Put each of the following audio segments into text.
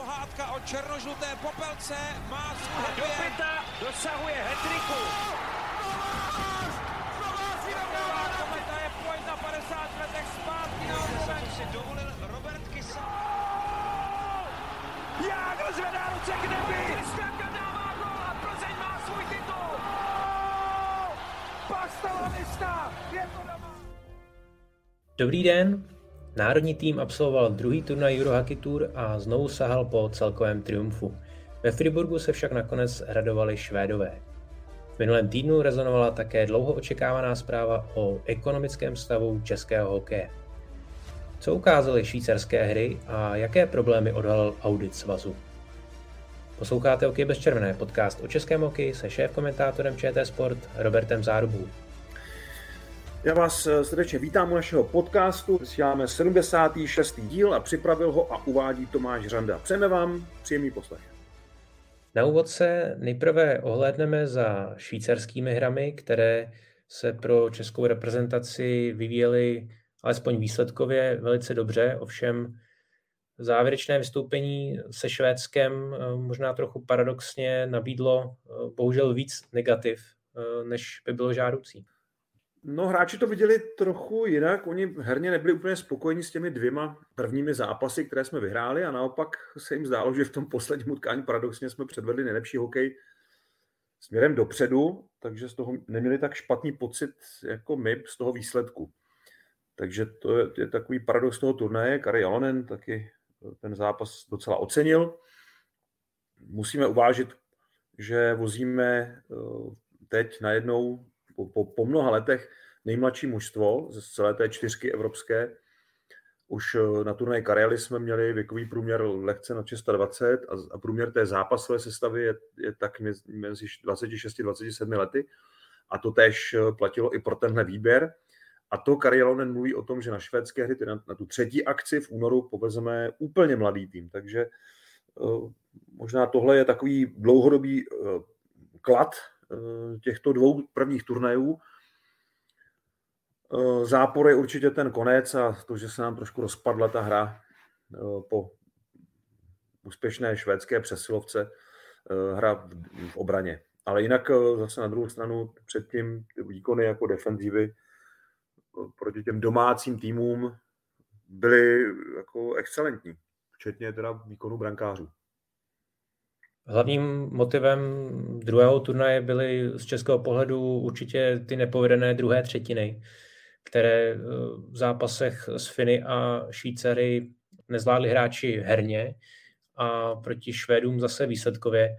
pohádka o černožluté popelce má svůj Do pěta dosahuje hetriku. Kometa je pojď na 50 letech zpátky na si dovolil Robert Kysa. Jágr zvedá ruce k nebi. Kristianka dává gol a Plzeň má svůj titul. Pastalonista je to doma. Dobrý den. Národní tým absolvoval druhý turnaj Eurohockey Tour a znovu sahal po celkovém triumfu. Ve Friburgu se však nakonec radovali Švédové. V minulém týdnu rezonovala také dlouho očekávaná zpráva o ekonomickém stavu českého hokeje. Co ukázaly švýcarské hry a jaké problémy odhalil audit svazu? Posloucháte Hokej bez červené, podcast o českém hokeji se šéf-komentátorem ČT Sport Robertem Zárubou. Já vás eh, srdečně vítám u našeho podcastu. Vysíláme 76. díl a připravil ho a uvádí Tomáš Řanda. Přejeme vám příjemný poslech. Na úvod se nejprve ohlédneme za švýcarskými hrami, které se pro českou reprezentaci vyvíjely alespoň výsledkově velice dobře, ovšem závěrečné vystoupení se Švédskem eh, možná trochu paradoxně nabídlo eh, bohužel víc negativ, než by bylo žádoucí. No, hráči to viděli trochu jinak. Oni herně nebyli úplně spokojeni s těmi dvěma prvními zápasy, které jsme vyhráli a naopak se jim zdálo, že v tom posledním utkání paradoxně jsme předvedli nejlepší hokej směrem dopředu, takže z toho neměli tak špatný pocit jako my z toho výsledku. Takže to je, je takový paradox toho turnaje. Kari Jalonen taky ten zápas docela ocenil. Musíme uvážit, že vozíme eh, teď najednou po, po, po mnoha letech nejmladší mužstvo ze celé té čtyřky evropské. Už eh, na turnaji Karely jsme měli věkový průměr lehce na 620 a, a průměr té zápasové sestavy je, je tak mezi 26-27 lety. A to tež eh, platilo i pro tenhle výběr. A to Karjelonen mluví o tom, že na švédské hry, na, na tu třetí akci v únoru, povezeme úplně mladý tým. Takže uh, možná tohle je takový dlouhodobý uh, klad těchto dvou prvních turnajů. Eh, zápor je určitě ten konec a to, že se nám trošku rozpadla ta hra eh, po úspěšné švédské přesilovce, hra v obraně. Ale jinak zase na druhou stranu předtím ty výkony jako defenzívy proti těm domácím týmům byly jako excelentní, včetně teda výkonu brankářů. Hlavním motivem druhého turnaje byly z českého pohledu určitě ty nepovedené druhé třetiny, které eh, v zápasech s Finy a Švýcary nezvládli hráči herně a proti Švédům zase výsledkově.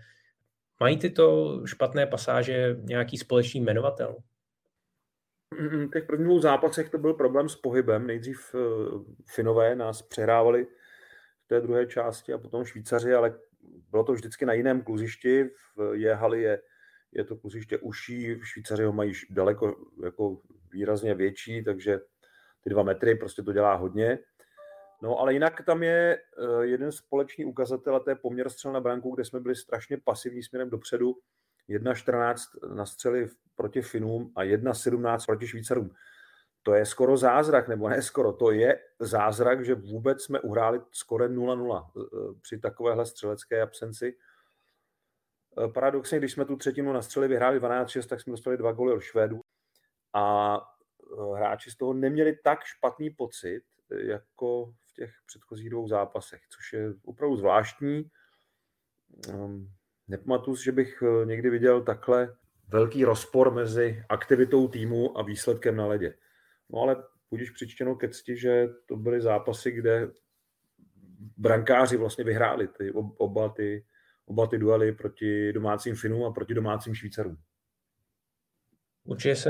Mají tyto špatné pasáže nějaký společný jmenovatel? V těch prvních zápasech to byl problém s pohybem. Nejdřív eh, Finové nás přehrávali v té druhé části a potom Švýcaři, ale bylo to vždycky na jiném kluzišti, v Jehali je, je to kluziště uší, v Švýcaři ho mají daleko jako výrazně větší, takže ty dva metry prostě to dělá hodně. No ale jinak tam je eh, jeden společný ukazatel a to je poměr střel na branku, kde jsme byli strašně pasivní směrem dopředu. 1.14 na střely proti Finům a 1.17 proti Švýcarům to je skoro zázrak, nebo ne skoro, to je zázrak, že vůbec jsme uhráli skoro 0-0 eh, při takovéhle střelecké absenci. Eh, paradoxně, když jsme tu třetinu na střeli vyhráli 12-6, tak jsme dostali dva goly od Švédů a hráči z toho neměli tak špatný pocit, jako v těch předchozích dvou zápasech, což je opravdu zvláštní. Ehm, nepamatuju že bych někdy viděl takhle velký rozpor mezi aktivitou týmu a výsledkem na ledě. No ale budíš přičtěno ke cti, že to byly zápasy, kde brankáři vlastně vyhráli ty, oba, ty, oba ty duely proti domácím Finům a proti domácím Švýcarům. Určitě se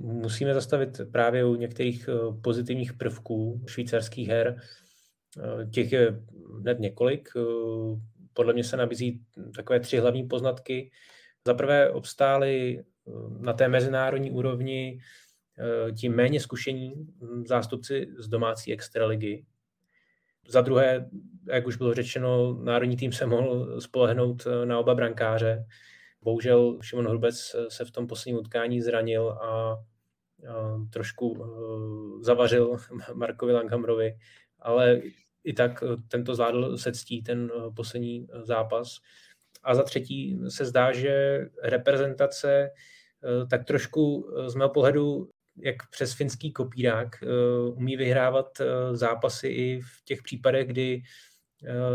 musíme zastavit právě u některých eh, pozitivních prvků švýcarských her. Eh, těch je hned několik. Eh, podle mě se nabízí takové tři hlavní poznatky. Za prvé obstáli na té mezinárodní úrovni ti méně zkušení hm, zástupci z domácí extraligy. Za druhé, jak už bylo řečeno, národní tým se mohl spolehnout eh, na oba brankáře. Bohužel Šimon Hrubec eh, se v tom posledním utkání zranil a trošku zavařil Markovi Langhamrovi, ale i tak tento zvládl se ctí ten poslední zápas. A za třetí se zdá, že reprezentace tak trošku z mého pohledu jak přes finský kopírák umí vyhrávat zápasy i v těch případech, kdy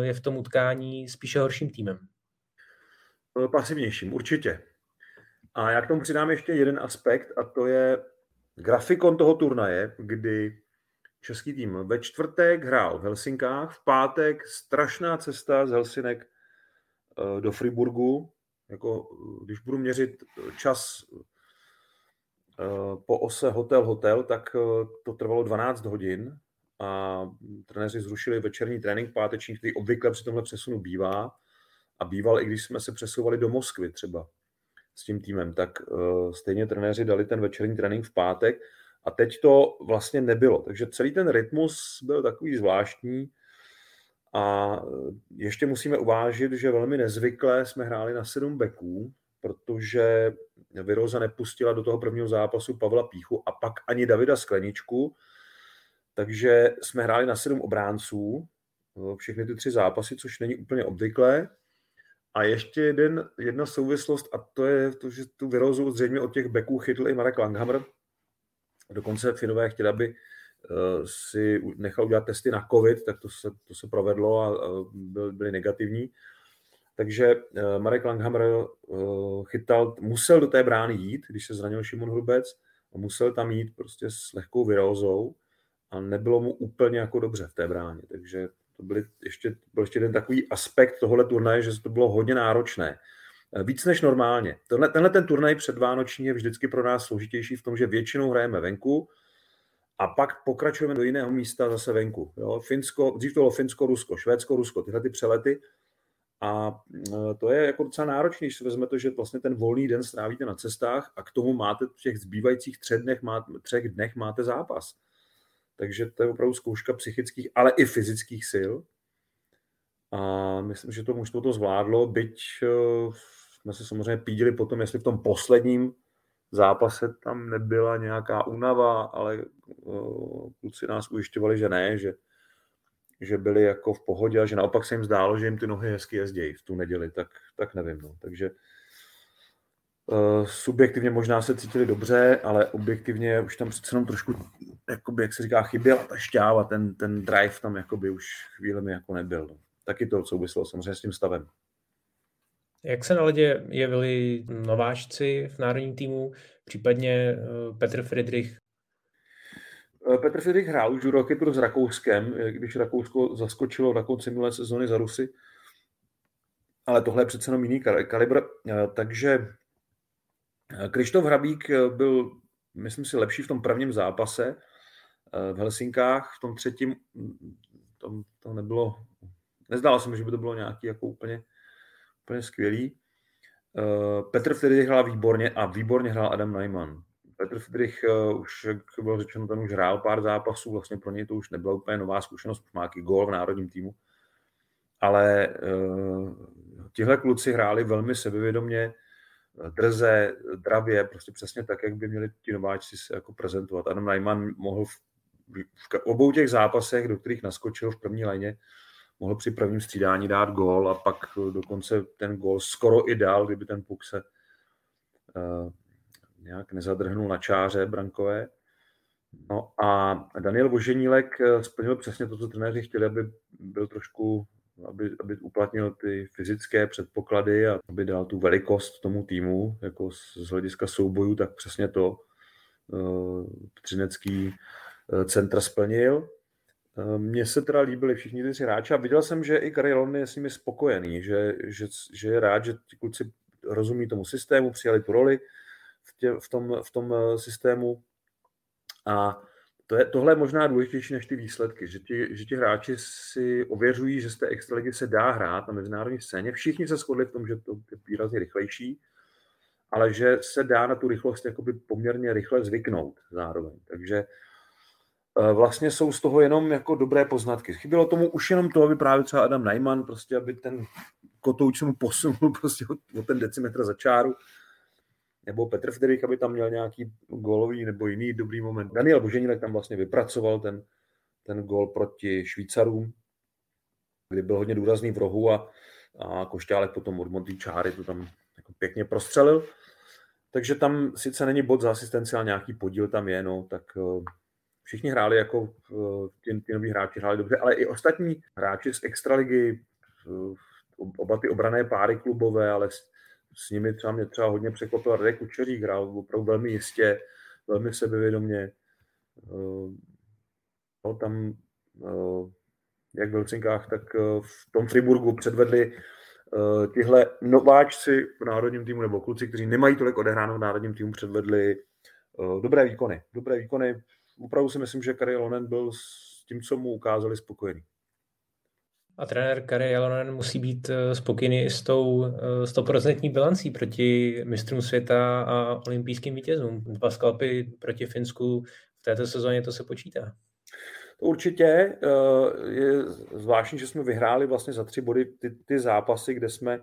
je v tom utkání spíše horším týmem. Pasivnějším, určitě. A já k tomu přidám ještě jeden aspekt a to je grafikon toho turnaje, kdy český tým ve čtvrtek hrál v Helsinkách, v pátek strašná cesta z Helsinek eh, do Friburgu. Jako, když budu měřit čas eh, po ose hotel-hotel, tak eh, to trvalo 12 hodin a trenéři zrušili večerní trénink páteční, který obvykle při tomhle přesunu bývá a býval, i když jsme se přesouvali do Moskvy třeba s tím týmem, tak uh, stejně trenéři dali ten večerní trénink v pátek a teď to vlastně nebylo. Takže celý ten rytmus byl takový zvláštní a ještě musíme uvážit, že velmi nezvykle jsme hráli na sedm beků, protože Viroza nepustila do toho prvního zápasu Pavla Píchu a pak ani Davida Skleničku, takže jsme hráli na sedm obránců, všechny ty tři zápasy, což není úplně obvyklé. A ještě jeden, jedna souvislost, a to je to, že tu Virozu zřejmě od těch beků chytl i Marek Langhammer. Dokonce Finové chtěli, aby uh, si nechal udělat testy na COVID, tak to se, to se provedlo a byl, byly negativní. Takže uh, Marek Langhammer uh, chytal, musel do té brány jít, když se zranil Šimon Hrubec, a musel tam jít prostě s lehkou virózou a nebylo mu úplně jako dobře v té bráně. Takže to byly ještě, byl ještě jeden takový aspekt tohohle turnaje, že to bylo hodně náročné. Eh, víc než normálně. Tenhle, tenhle ten turnaj předvánoční je vždycky pro nás složitější v tom, že většinou hrajeme venku a pak pokračujeme do jiného místa zase venku. Jo? Finsko, dřív to bylo Finsko, Rusko, Švédsko, Rusko, tyhle ty přelety. A eh, to je jako docela náročné, když si vezme to, že vlastně ten volný den strávíte na cestách a k tomu máte v těch zbývajících třech dnech, máte, třech dnech máte zápas. Takže to je opravdu zkouška psychických, ale i fyzických sil. A myslím, že to mužstvo to zvládlo, byť uh, jsme se samozřejmě pídili potom, jestli v tom posledním zápase tam nebyla nějaká únava, ale uh, kluci nás ujišťovali, že ne, že, že byli jako v pohodě a že naopak se jim zdálo, že jim ty nohy hezky jezdějí v tu neděli, tak, tak nevím. No. Takže uh, subjektivně možná se cítili dobře, ale objektivně už tam přece jenom trošku jakoby, jak se říká, chyběla ta šťáva, ten, ten drive tam jakoby už chvílemi jako nebyl. No. Taky to souvislo samozřejmě s tím stavem. Jak se na ledě jevili nováčci v národním týmu, případně eh, Petr Friedrich? Eh, Petr Friedrich hrál už roky s Rakouskem, když Rakousko zaskočilo na konci minulé sezóny za Rusy. Ale tohle je přece jenom jiný kalibr. Eh, takže Krištof Hrabík byl, myslím si, lepší v tom prvním zápase Eh, v Helsinkách, v tom třetím tom, to nebylo, nezdálo se mi, že by to bylo nějaký jako úplně, úplně skvělý. Eh, Petr Friedrich hrál výborně a výborně hrál Adam Neumann. Petr Friedrich eh, už, jak bylo řečeno, ten už hrál pár zápasů, vlastně pro něj to už nebyla úplně nová zkušenost, už má jaký gól v národním týmu. Ale tihle kluci hráli velmi sebevědomě, drze, dravě, prostě přesně tak, jak by měli ti nováčci se jako prezentovat. Adam Neumann mohl v v obou těch zápasech, do kterých naskočil v první léně, mohl při prvním střídání dát gól a pak dokonce ten gól skoro i dál, kdyby ten puk se uh, nějak nezadrhnul na čáře brankové. No a Daniel Voženílek eh, splnil přesně to, co trenéři chtěli, aby byl trošku, aby, aby uplatnil ty fyzické předpoklady a aby dal tu velikost tomu týmu, jako z hlediska soubojů, tak přesně to. Uh, Třinecký Eh, centra splnil. Eh, mně se teda líbili všichni ty tři hráči a viděl jsem, že i Karel je s nimi spokojený, že, že, že je rád, že ti kluci rozumí tomu systému, přijali tu roli tě, v, tom, v tom eh, systému a to je, tohle je možná důležitější než ty výsledky, že ti, že ti hráči si ověřují, že z té extraligy se dá hrát na mezinárodní scéně. Všichni se shodli v tom, že to je výrazně rychlejší, ale že se dá na tu rychlost jakoby poměrně rychle zvyknout zároveň. Takže Eh, vlastně jsou z toho jenom jako dobré poznatky. Chybělo tomu už jenom to, aby právě třeba Adam Najman, prostě aby ten kotouč mu posunul prostě o, o ten decimetr za čáru, nebo Petr Frederik, aby tam měl nějaký gólový nebo jiný dobrý moment. Daniel Boženílek tam vlastně vypracoval ten, ten gól proti Švýcarům, kdy byl hodně důrazný v rohu a, a Košťálek potom od modrý čáry to tam jako pěkně prostřelil. Takže tam sice není bod za asistenci, ale nějaký podíl tam je, no, tak uh, všichni hráli jako ty, ty noví hráči hráli dobře, ale i ostatní hráči z extraligy, uh, oba ty obrané páry klubové, ale s, nimi třeba mě třeba hodně překvapil Radek Kučeřík, hrál opravdu velmi jistě, velmi sebevědomě. Uh, no, tam uh, jak v Helsinkách, tak v tom Friburgu předvedli tihle nováčci v národním týmu nebo kluci, kteří nemají tolik odehráno v národním týmu, předvedli dobré výkony. Dobré výkony. Opravdu si myslím, že Kari Lonen byl s tím, co mu ukázali, spokojený. A trenér Kari Jalonen musí být eh, spokojený s tou stoprocentní bilancí proti mistrům světa a olympijským vítězům. Dva skalpy proti Finsku v této sezóně to se počítá. To určitě eh, je zvláštní, že jsme vyhráli vlastně za tři body ty, ty zápasy, kde jsme,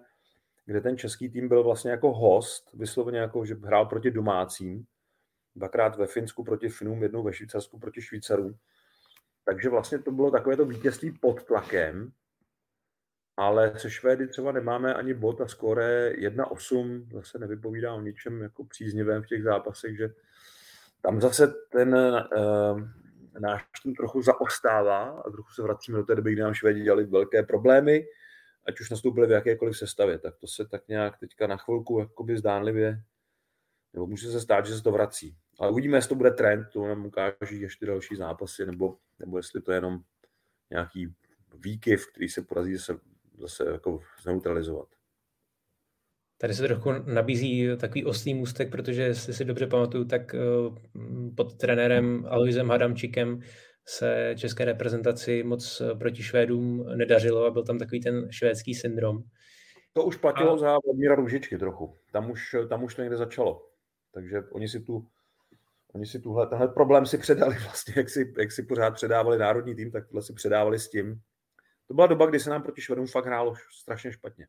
kde ten český tým byl vlastně jako host, vysloveně jako, že hrál proti domácím, dvakrát ve Finsku proti Finům, jednou ve Švýcarsku proti Švýcarům. Takže vlastně to bylo takové to vítězství pod tlakem, ale se Švédy třeba nemáme ani bod a skóre 1-8, zase nevypovídá o ničem jako příznivém v těch zápasech, že tam zase ten uh, náš tým trochu zaostává a trochu se vracíme do té doby, kdy nám Švédi dělali velké problémy, ať už nastoupili v jakékoliv sestavě, tak to se tak nějak teďka na chvilku jakoby zdánlivě, nebo může se stát, že se to vrací. Ale uvidíme, jestli to bude trend, to nám ukáží ještě další zápasy, nebo, nebo jestli to je jenom nějaký výkyv, který se porazí zase, zase jako zneutralizovat. Tady se trochu nabízí takový oslý můstek, protože jestli si dobře pamatuju, tak eh, pod trenérem Aloisem Hadamčikem se české reprezentaci moc proti Švédům nedařilo a byl tam takový ten švédský syndrom. To už platilo a... za Vladimíra Růžičky trochu. Tam už, tam už to někde začalo. Takže oni si tu Oni si tuhle, tenhle problém si předali vlastně, jak si, jak si pořád předávali národní tým, tak tohle si předávali s tím. To byla doba, kdy se nám proti Švedům fakt hrálo strašně špatně.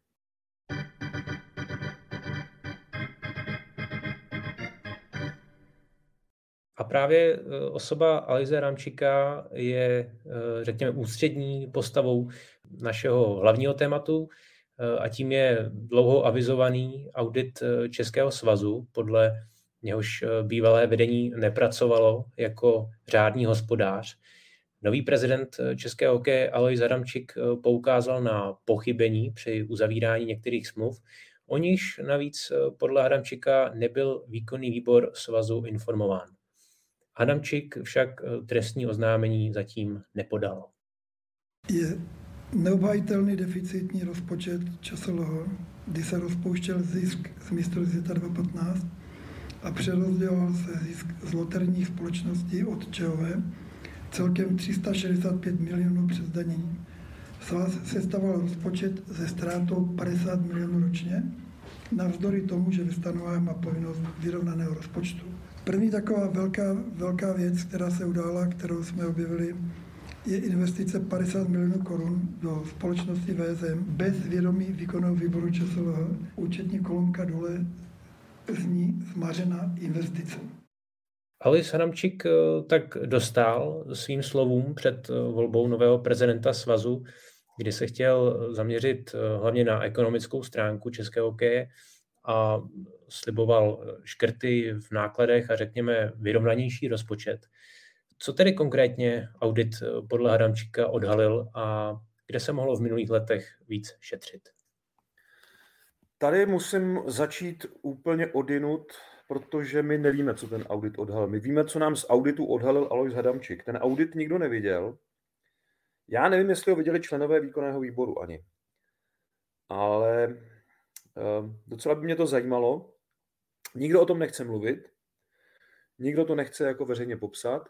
A právě eh, osoba Alize Ramčíka je, eh, řekněme, ústřední postavou našeho hlavního tématu eh, a tím je dlouho avizovaný audit Českého svazu, podle něhož bývalé vedení nepracovalo jako řádný hospodář. Nový prezident Českého hokeje Alois Adamčik poukázal na pochybení při uzavírání některých smluv, o nichž navíc podle Adamčika nebyl výkonný výbor svazu informován. Adamčik však eh, trestní oznámení zatím nepodal. Je neobhajitelný deficitní rozpočet ČSLH, kdy se rozpouštěl zisk z mistrovství světa 2015 a přerozděloval se zisk z loterních společností od ČOV celkem 365 milionů přes danění. Svaz sestavoval rozpočet ze ztrátou 50 milionů ročně, navzdory tomu, že vystanová má povinnost vyrovnaného rozpočtu. První taková velká, velká věc, která se udála, kterou jsme objevili, je investice 50 milionů korun do společnosti VZM bez vědomí výkonného výboru ČSLH. Účetní kolonka dole zní zmařená investice. Alois Haramčík eh, tak dostal svým slovům před eh, volbou nového prezidenta svazu, kdy se chtěl zaměřit eh, hlavně na ekonomickou stránku českého hokeje a sliboval škrty v nákladech a řekněme vyrovnanější rozpočet. Co tedy konkrétně audit podle Hadamčíka odhalil a kde se mohlo v minulých letech víc šetřit? Tady musím začít úplně odinut, protože my nevíme, co ten audit odhalil. My víme, co nám z auditu odhalil Alois Hadamčík. Ten audit nikdo neviděl. Já nevím, jestli ho viděli členové výkonného výboru ani. Ale Ehm, docela by mě to zajímalo. Nikdo o tom nechce mluvit, nikdo to nechce jako veřejně popsat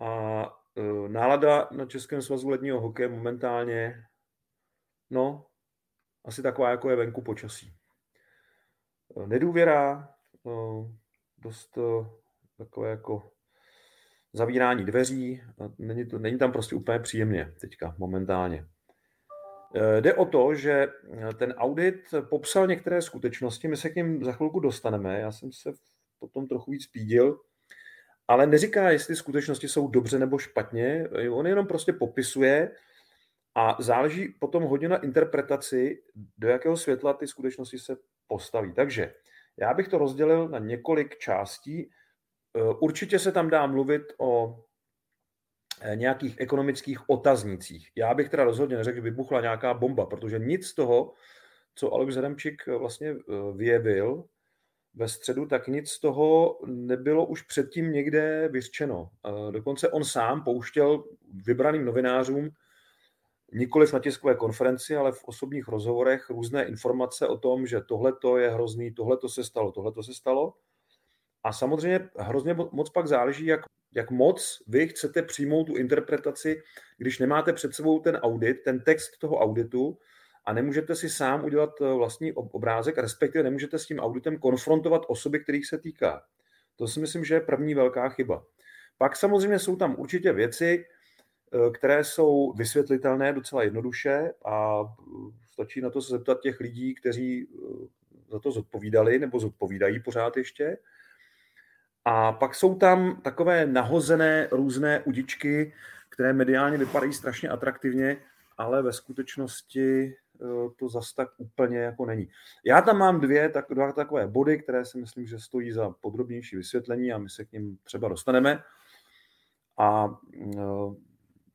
a e, nálada na Českém svazu ledního hokeje momentálně, no, asi taková, jako je venku počasí. Nedůvěra, dost takové jako zavírání dveří, není, to, není tam prostě úplně příjemně teďka momentálně. Eh, jde o to, že eh, ten audit popsal některé skutečnosti, my se k něm za chvilku dostaneme, já jsem se potom trochu víc pídil, ale neříká, jestli skutečnosti jsou dobře nebo špatně, on jenom prostě popisuje A záleží potom hodně na interpretaci, do jakého světla ty skutečnosti se postaví. Takže já bych to rozdělil na několik částí. Určitě se tam dá mluvit o Eh, nějakých ekonomických otaznicích. Já bych teda rozhodně neřekl, že vybuchla nějaká bomba, protože nic z toho, co Alex Adamčík eh, vlastně eh, vyjevil ve středu, tak nic z toho nebylo už předtím někde vyřčeno. Dokonce on sám pouštěl vybraným novinářům nikoli na tiskové konferenci, ale v osobních rozhovorech různé informace o tom, že tohle to je hrozný, tohle to se stalo, tohle to se stalo. A samozřejmě hrozně moc pak záleží, jak jak moc vy chcete přijmout tu interpretaci, když nemáte před sebou ten audit, ten text toho auditu a nemůžete si sám udělat eh, vlastní obrázek, respektive nemůžete s tím auditem konfrontovat osoby, kterých se týká. To si myslím, že je první velká chyba. Pak samozřejmě jsou tam určitě věci, které jsou vysvětlitelné docela jednoduše a eh, stačí na to se zeptat těch lidí, kteří za to zodpovídali nebo zodpovídají pořád ještě. A pak jsou tam takové nahozené různé udičky, které mediálně vypadají strašně atraktivně, ale ve skutečnosti eh, to zas tak úplně jako není. Já tam mám dvě tak, dva takové body, které si myslím, že stojí za podrobnější vysvětlení a my se k ním třeba dostaneme. A eh,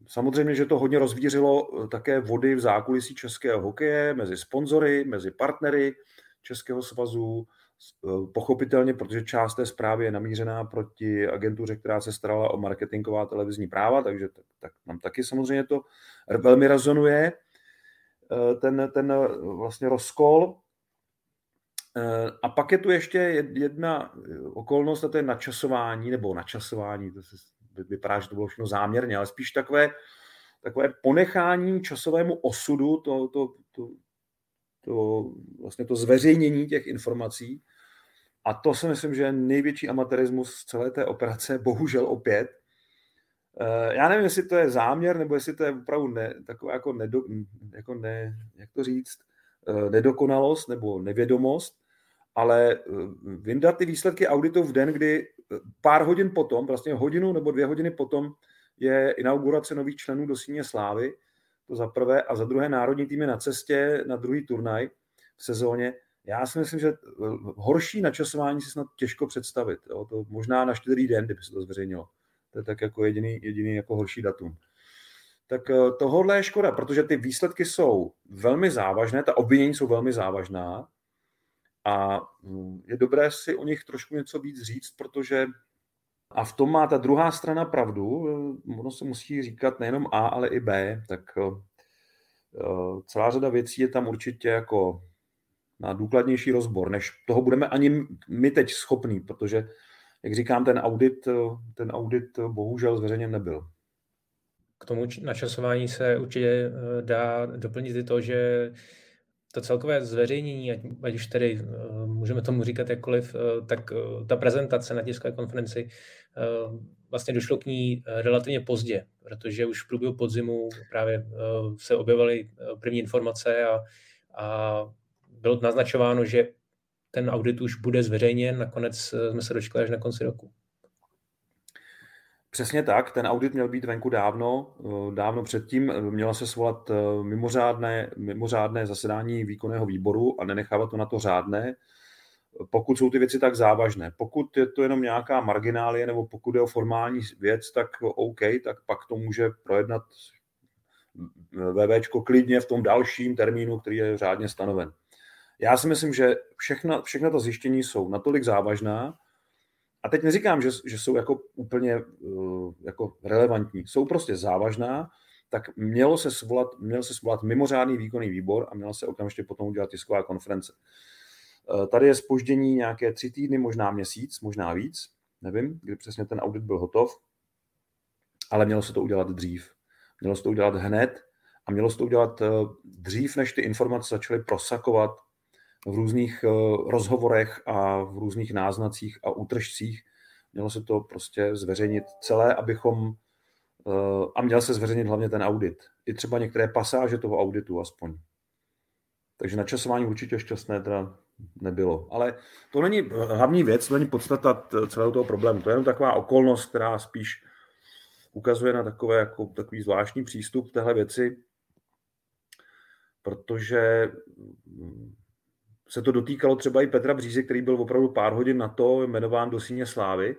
samozřejmě, že to hodně rozvířilo eh, také vody v zákulisí českého hokeje, mezi sponzory, mezi partnery Českého svazu, Eh, pochopitelně, protože část té zprávy je namířená proti agentuře, která se starala o marketingová televizní práva, takže tak, tak nám taky samozřejmě to velmi rezonuje, eh, ten, ten vlastně rozkol. A pak je tu ještě jedna okolnost, a to je načasování, nebo načasování, to se vypadá, že to bylo všechno záměrně, ale spíš takové, takové ponechání časovému osudu, to, to, to, to, vlastně to zveřejnění těch informací. A to si myslím, že je největší amatérismus celé té operace, bohužel opět. Eh, já nevím, jestli to je záměr, nebo jestli to je opravdu ne, taková jako, nedo, jako ne, jak to říct, eh, nedokonalost nebo nevědomost, ale eh, vyndat ty výsledky auditu v den, kdy pár hodin potom, vlastně hodinu nebo dvě hodiny potom, je inaugurace nových členů do Síně Slávy, to za prvé, a za druhé národní týmy na cestě na druhý turnaj v sezóně. Já si myslím, že eh, horší načasování si snad těžko představit. Jo? To možná na čtyři den, kdyby se to zveřejnilo. To je tak jako jediný, jediný jako horší datum. Tak eh, tohle je škoda, protože ty výsledky jsou velmi závažné, ta obvinění jsou velmi závažná a hm, je dobré si o nich trošku něco víc říct, protože a v tom má ta druhá strana pravdu. Ono se musí říkat nejenom A, ale i B. Tak eh, celá řada věcí je tam určitě jako na důkladnější rozbor, než toho budeme ani my teď schopní, protože, jak říkám, ten audit, eh, ten audit bohužel zveřejněn nebyl. K tomu načasování se určitě eh, dá doplnit i to, že to celkové zveřejnění, ať, ať už tedy uh, můžeme tomu říkat jakkoliv, uh, tak uh, ta prezentace na tiskové konferenci vlastně došlo k ní relativně pozdě, protože už v průběhu podzimu právě se objevily první informace a, a bylo naznačováno, že ten audit už bude zveřejněn, nakonec jsme se dočkali až na konci roku. Přesně tak, ten audit měl být venku dávno, eh, dávno předtím. Měla se svolat eh, mimořádné, mimořádné zasedání výkonného výboru a nenechávat to na to řádné, pokud jsou ty věci tak závažné. Pokud je to jenom nějaká marginálie nebo pokud je o formální věc, tak OK, tak pak to může projednat VVčko klidně v tom dalším termínu, který je řádně stanoven. Já si myslím, že všechna, všechna ta zjištění jsou natolik závažná, a teď neříkám, že, že jsou jako úplně uh, jako relevantní, jsou prostě závažná, tak mělo se svolat, měl se svolat mimořádný výkonný výbor a mělo se okamžitě potom udělat tisková konference. Uh, tady je spoždění nějaké tři týdny, možná měsíc, možná víc, nevím, kdy přesně ten audit byl hotov, ale mělo se to udělat dřív. Mělo se to udělat hned a mělo se to udělat uh, dřív, než ty informace začaly prosakovat v různých eh, rozhovorech a v různých náznacích a útržcích. Mělo se to prostě zveřejnit celé, abychom eh, a měl se zveřejnit hlavně ten audit. I třeba některé pasáže toho auditu aspoň. Takže načasování určitě šťastné teda nebylo. Ale to není hlavní věc, to není podstata celého toho problému. To je jenom taková okolnost, která spíš ukazuje na takové, jako, takový zvláštní přístup k téhle věci. protože se to dotýkalo třeba i Petra Břízy, který byl opravdu pár hodin na to jmenován do síně slávy,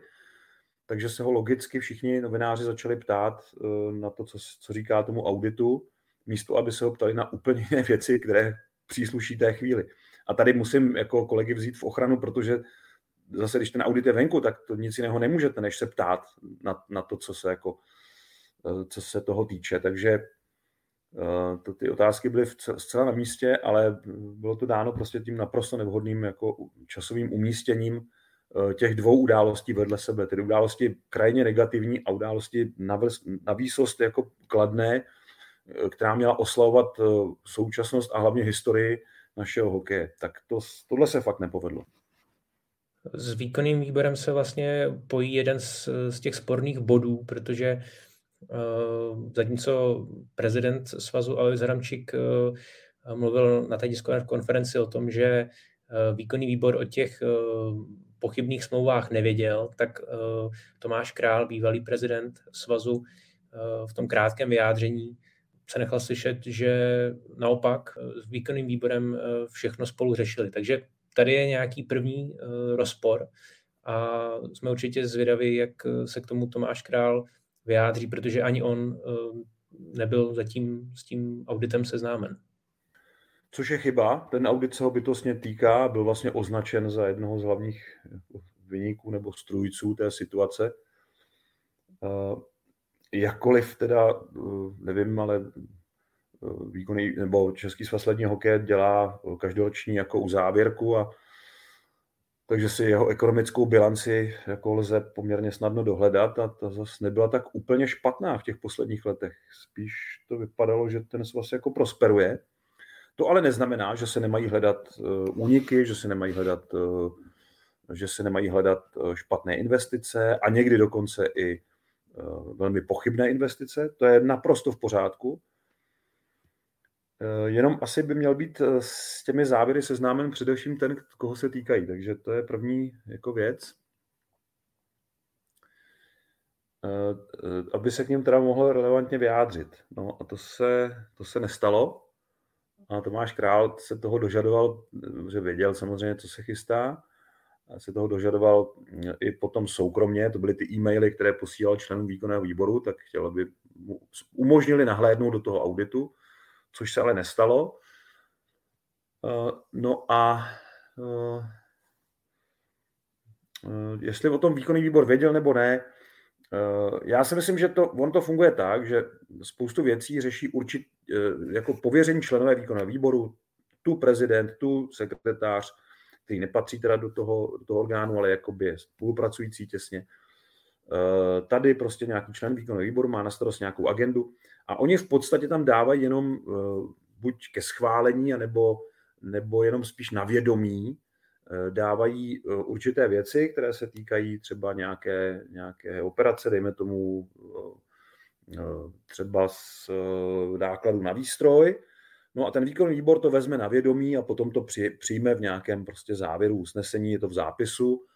takže se ho logicky všichni novináři začali ptát eh, na to, co, co říká tomu auditu, místo aby se ho ptali na úplně jiné věci, které přísluší té chvíli. A tady musím jako kolegy vzít v ochranu, protože zase, když ten audit je venku, tak to nic jiného nemůžete, než se ptát na, na to, co se, jako, eh, co se toho týče. Takže to, ty otázky byly zcela na místě, ale bylo to dáno prostě tím naprosto nevhodným jako časovým umístěním eh, těch dvou událostí vedle sebe. Tedy události krajně negativní a události na, výsost jako kladné, která měla oslavovat současnost a hlavně historii našeho hokeje. Tak to, tohle se fakt nepovedlo. S výkonným výborem se vlastně pojí jeden z, z těch sporných bodů, protože zatímco prezident svazu Alois Hramčík uh, mluvil na té tiskové konferenci o tom, že uh, výkonný výbor o těch pochybných smlouvách nevěděl, tak Tomáš Král, bývalý prezident svazu, v tom krátkém vyjádření se nechal slyšet, že naopak s výkonným výborem všechno spolu řešili. Takže tady je nějaký první rozpor a jsme určitě zvědaví, jak se k tomu Tomáš Král vyjádří, protože ani on uh, nebyl zatím s tím auditem seznámen. Což je chyba, ten audit se ho bytostně týká, byl vlastně označen za jednoho z hlavních vyníků nebo strujců té situace. Uh, jakkoliv teda, nevím, ale výkonný, nebo Český svaz ledního hokeje dělá každoroční jako uzávěrku a takže si jeho ekonomickou bilanci jako lze poměrně snadno dohledat a ta zase nebyla tak úplně špatná v těch posledních letech. Spíš to vypadalo, že ten svaz jako prosperuje. To ale neznamená, že se nemají hledat eh, úniky, že se nemají hledat, eh, že se nemají hledat eh, špatné investice a někdy dokonce i velmi pochybné investice. To je naprosto v pořádku. Eh, jenom asi by měl být eh, s těmi závěry seznámen především ten, koho se týkají. Takže to je první jako věc. Eh, aby se k něm teda mohl relevantně vyjádřit. No a to se, to se nestalo. A Tomáš Král se toho dožadoval, že věděl samozřejmě, co se chystá. A se toho dožadoval i potom soukromně, to byly ty e-maily, které posílal členům výkonného výboru, tak chtěl, aby mu umožnili nahlédnout do toho auditu což se ale nestalo. Eh, no a eh, eh, jestli o tom výkonný výbor věděl nebo ne, já si myslím, že to, on to funguje tak, že spoustu věcí řeší určit, jako pověření členové výkonného výboru, tu prezident, tu sekretář, který nepatří teda do toho, do toho orgánu, ale jakoby spolupracující těsně. Tady prostě nějaký člen výkonného výboru má na starost nějakou agendu a oni v podstatě tam dávají jenom uh, buď ke schválení, nebo, nebo jenom spíš na vědomí, uh, dávají určité věci, které se týkají třeba nějaké, nějaké operace, dejme tomu třeba z nákladu na výstroj. No a ten výkonný výbor to vezme na vědomí a potom to přijme v nějakém prostě závěru usnesení, je to v zápisu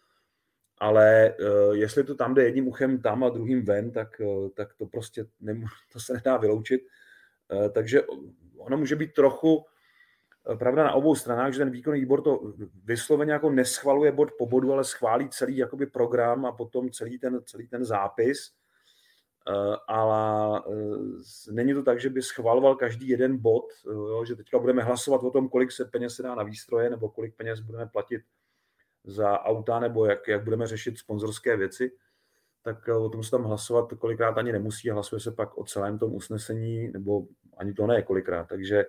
ale uh, jestli to tam jde jedním uchem tam a druhým ven, tak, uh, tak to prostě nemů- to se nedá vyloučit. Uh, takže ono může být trochu pravda na obou stranách, že ten výkonný výbor to vysloveně jako neschvaluje bod po bodu, ale schválí celý jakoby program a potom celý ten, celý ten zápis. Ale není to tak, že by schvaloval každý jeden bod, že teďka budeme hlasovat o tom, kolik se peněz se dá na výstroje nebo kolik peněz budeme platit za auta, nebo jak, jak budeme řešit sponzorské věci, tak eh, o tom se tam hlasovat kolikrát ani nemusí, hlasuje se pak o celém tom usnesení, nebo ani to ne kolikrát, takže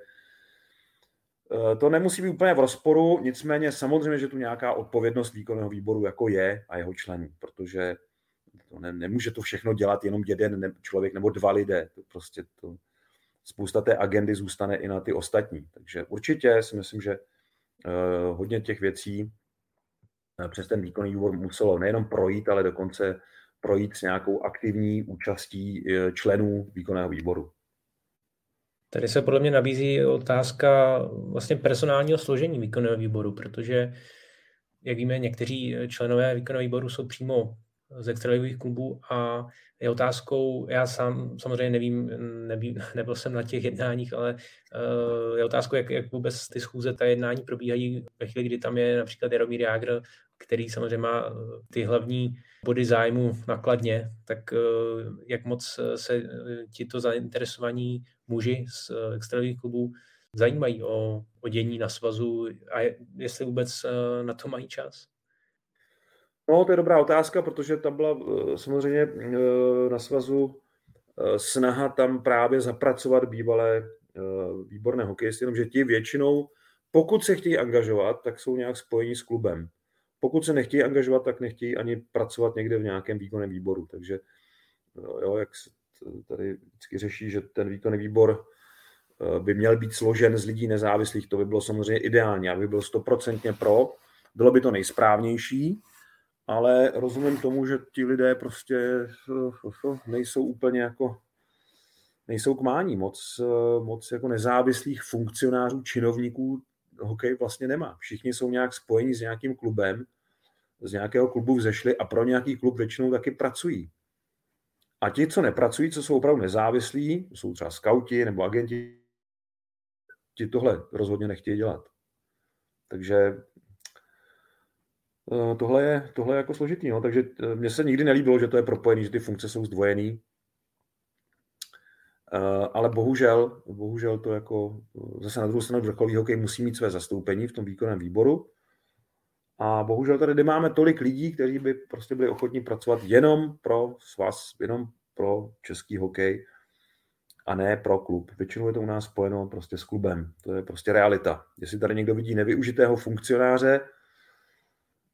eh, to nemusí být úplně v rozporu, nicméně samozřejmě, že tu nějaká odpovědnost výkonného výboru jako je a jeho členů, protože to ne, nemůže to všechno dělat jenom jeden člověk nebo dva lidé. To prostě to, spousta té agendy zůstane i na ty ostatní. Takže určitě si myslím, že uh, hodně těch věcí Eh, přes ten výkonný výbor muselo nejenom projít, ale dokonce projít s nějakou aktivní účastí eh, členů výkonného výboru. Tady se podle mě nabízí otázka vlastně personálního složení výkonného výboru, protože, jak víme, někteří členové výkonného výboru jsou přímo z extraligových klubů a je otázkou, já sám samozřejmě nevím, nevím nebyl jsem na těch jednáních, ale je otázkou, jak, jak vůbec ty schůze, ta jednání probíhají ve chvíli, kdy tam je například Jaromír Jágr, který samozřejmě má ty hlavní body zájmu nakladně, tak jak moc se tito zainteresovaní muži z extraligových klubů zajímají o, o dění na svazu a jestli vůbec na to mají čas? No, to je dobrá otázka, protože tam byla eh, samozřejmě eh, na svazu eh, snaha tam právě zapracovat bývalé výborné hokejisty, jenomže ti většinou, pokud se chtějí angažovat, tak jsou nějak spojení s klubem. Pokud se nechtějí angažovat, tak nechtějí ani pracovat někde v nějakém výkonném výboru. Takže jo, jak se tady vždycky řeší, že ten výkonný výbor by měl být složen z lidí nezávislých, to by bylo samozřejmě ideální, aby byl stoprocentně pro, bylo by to nejsprávnější, ale rozumím tomu, že ti lidé prostě eh, nejsou úplně jako nejsou k mání. Moc, eh, moc jako nezávislých funkcionářů, činovníků hokej vlastně nemá. Všichni jsou nějak spojení s nějakým klubem, z nějakého klubu vzešli a pro nějaký klub většinou taky pracují. A ti, co nepracují, co jsou opravdu nezávislí, jsou třeba skauti nebo agenti, ti tohle rozhodně nechtějí dělat. Takže Eh, tohle je, tohle je jako složitý, no. takže eh, mně se nikdy nelíbilo, že to je propojený, že ty funkce jsou zdvojený, eh, ale bohužel, bohužel to jako zase na druhou stranu vrcholový hokej musí mít své zastoupení v tom výkonném výboru a bohužel tady nemáme tolik lidí, kteří by prostě byli ochotní pracovat jenom pro svaz, jenom pro český hokej a ne pro klub. Většinou je to u nás spojeno prostě s klubem. To je prostě realita. Jestli tady někdo vidí nevyužitého funkcionáře,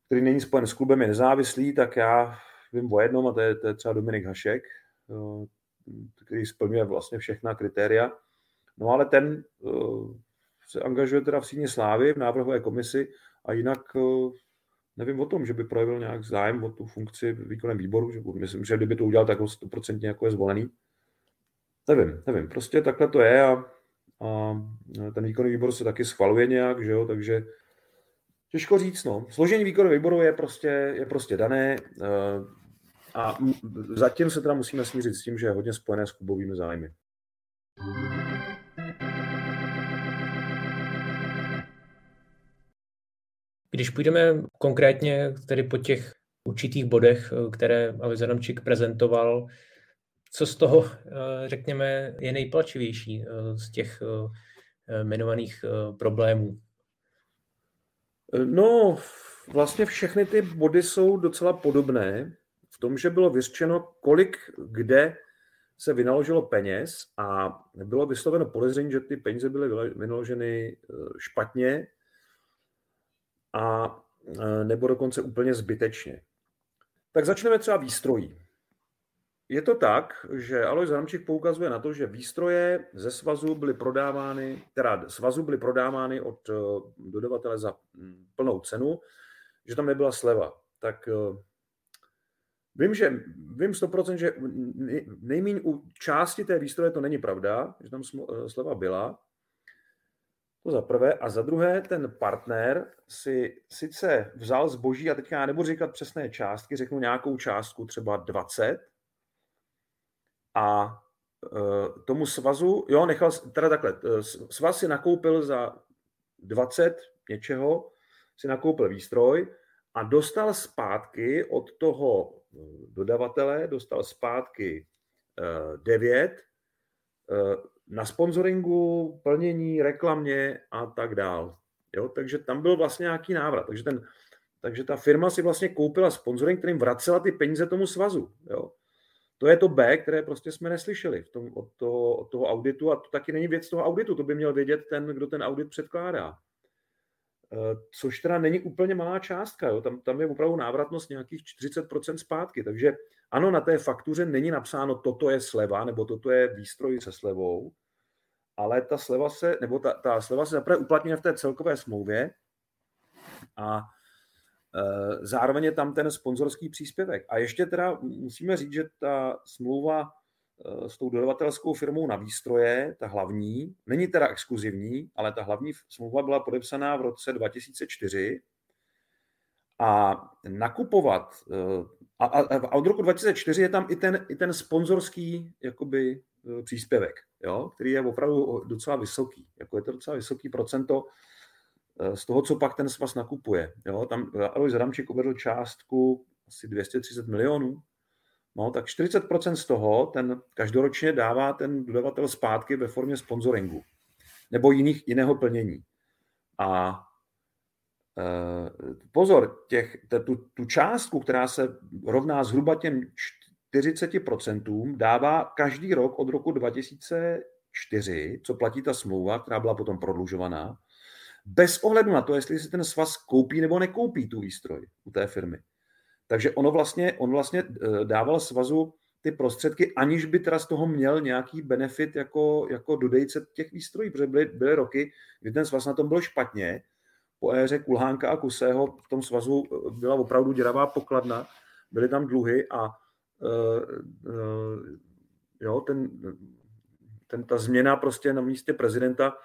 který není spojen s klubem, je nezávislý, tak já vím o jednom, a to je, to je třeba Dominik Hašek, eh, který splňuje vlastně všechna kritéria. No ale ten eh, se angažuje teda v síně slávy v návrhové komisi a jinak eh, nevím o tom, že by projevil nějak zájem o tu funkci v výkonném výboru, že myslím, že kdyby to udělal, tak 100% jako je zvolený. Nevím, nevím, prostě takhle to je a, a ten výkonný výbor se taky schvaluje nějak, že jo, takže Těžko říct, no. Složení výkonu výboru je prostě, je prostě dané eh, a zatím se teda musíme smířit s tím, že je hodně spojené s klubovými zájmy. Když půjdeme konkrétně tedy po těch určitých bodech, eh, které Aviz Adamčík prezentoval, co z toho, eh, řekněme, je nejpalčivější z těch jmenovaných problémů? No, vlastně všechny ty body jsou docela podobné v tom, že bylo vyřčeno, kolik kde se vynaložilo peněz a bylo vysloveno podezření, že ty peníze byly vynaloženy eh, špatně a eh, nebo dokonce úplně zbytečně. Tak začneme třeba výstrojí. Je to tak, že Alois Hramčík poukazuje na to, že výstroje ze svazu byly prodávány, teda svazu byly prodávány od eh, dodavatele za hm, plnou cenu, že tam nebyla sleva. Tak eh, vím, že vím 100%, že nejméně u části té výstroje to není pravda, že tam sleva byla. To za prvé. A za druhé, ten partner si sice vzal zboží, a teďka já nebudu říkat přesné částky, řeknu nějakou částku, třeba 20, a e, tomu svazu, jo, nechal, teda takhle, e, svaz si nakoupil za 20 něčeho, si nakoupil výstroj a dostal zpátky od toho e, dodavatele, dostal zpátky 9 na sponsoringu, plnění, reklamě a tak dál. Jo, takže tam byl vlastně nějaký návrat. Takže, ten, takže ta firma si vlastně koupila sponsoring, kterým vracela ty peníze tomu svazu. Jo. To je to B, které prostě jsme neslyšeli v tom, od, toho, od toho auditu a to taky není věc toho auditu, to by měl vědět ten, kdo ten audit předkládá. Eh, což teda není úplně malá částka, jo? Tam, tam je opravdu návratnost nějakých 40% zpátky, takže ano, na té faktuře není napsáno, toto je sleva, nebo toto je výstroj se slevou, ale ta sleva se, nebo ta, ta sleva se zaprvé uplatňuje v té celkové smlouvě a Eh, zároveň je tam ten sponzorský příspěvek. A ještě teda musíme říct, že ta smlouva s tou dodavatelskou firmou na výstroje, ta hlavní, není teda exkluzivní, ale ta hlavní smlouva byla podepsaná v roce 2004 a nakupovat eh, A, a, a od roku 2004 je tam i ten, i ten sponzorský jakoby, e, příspěvek, jo, který je opravdu docela vysoký. Jako je to docela vysoký procento z toho, co pak ten svaz nakupuje. Jo. Tam Alois Adamčík uvedl částku asi 230 milionů. No, tak 40% z toho ten každoročně dává ten dodavatel zpátky ve formě sponsoringu nebo jiných, jiného plnění. A Eh, pozor, těch, tu, tu částku, která se rovná zhruba těm 40%, dává každý rok od roku 2004, co platí ta smlouva, která byla potom prodlužovaná, bez ohledu na to, jestli si ten svaz koupí nebo nekoupí tu výstroj u té firmy. Takže ono vlastně, on vlastně eh, dával svazu ty prostředky, aniž by teda z toho měl nějaký benefit jako, jako dodejce těch výstrojí, protože byly, byly roky, kdy ten svaz na tom byl špatně. Po éře Kulhánka a Kusého v tom svazu eh, byla opravdu děravá pokladna, byly tam dluhy a uh, uh, jo, ten, ten, ta změna prostě na místě prezidenta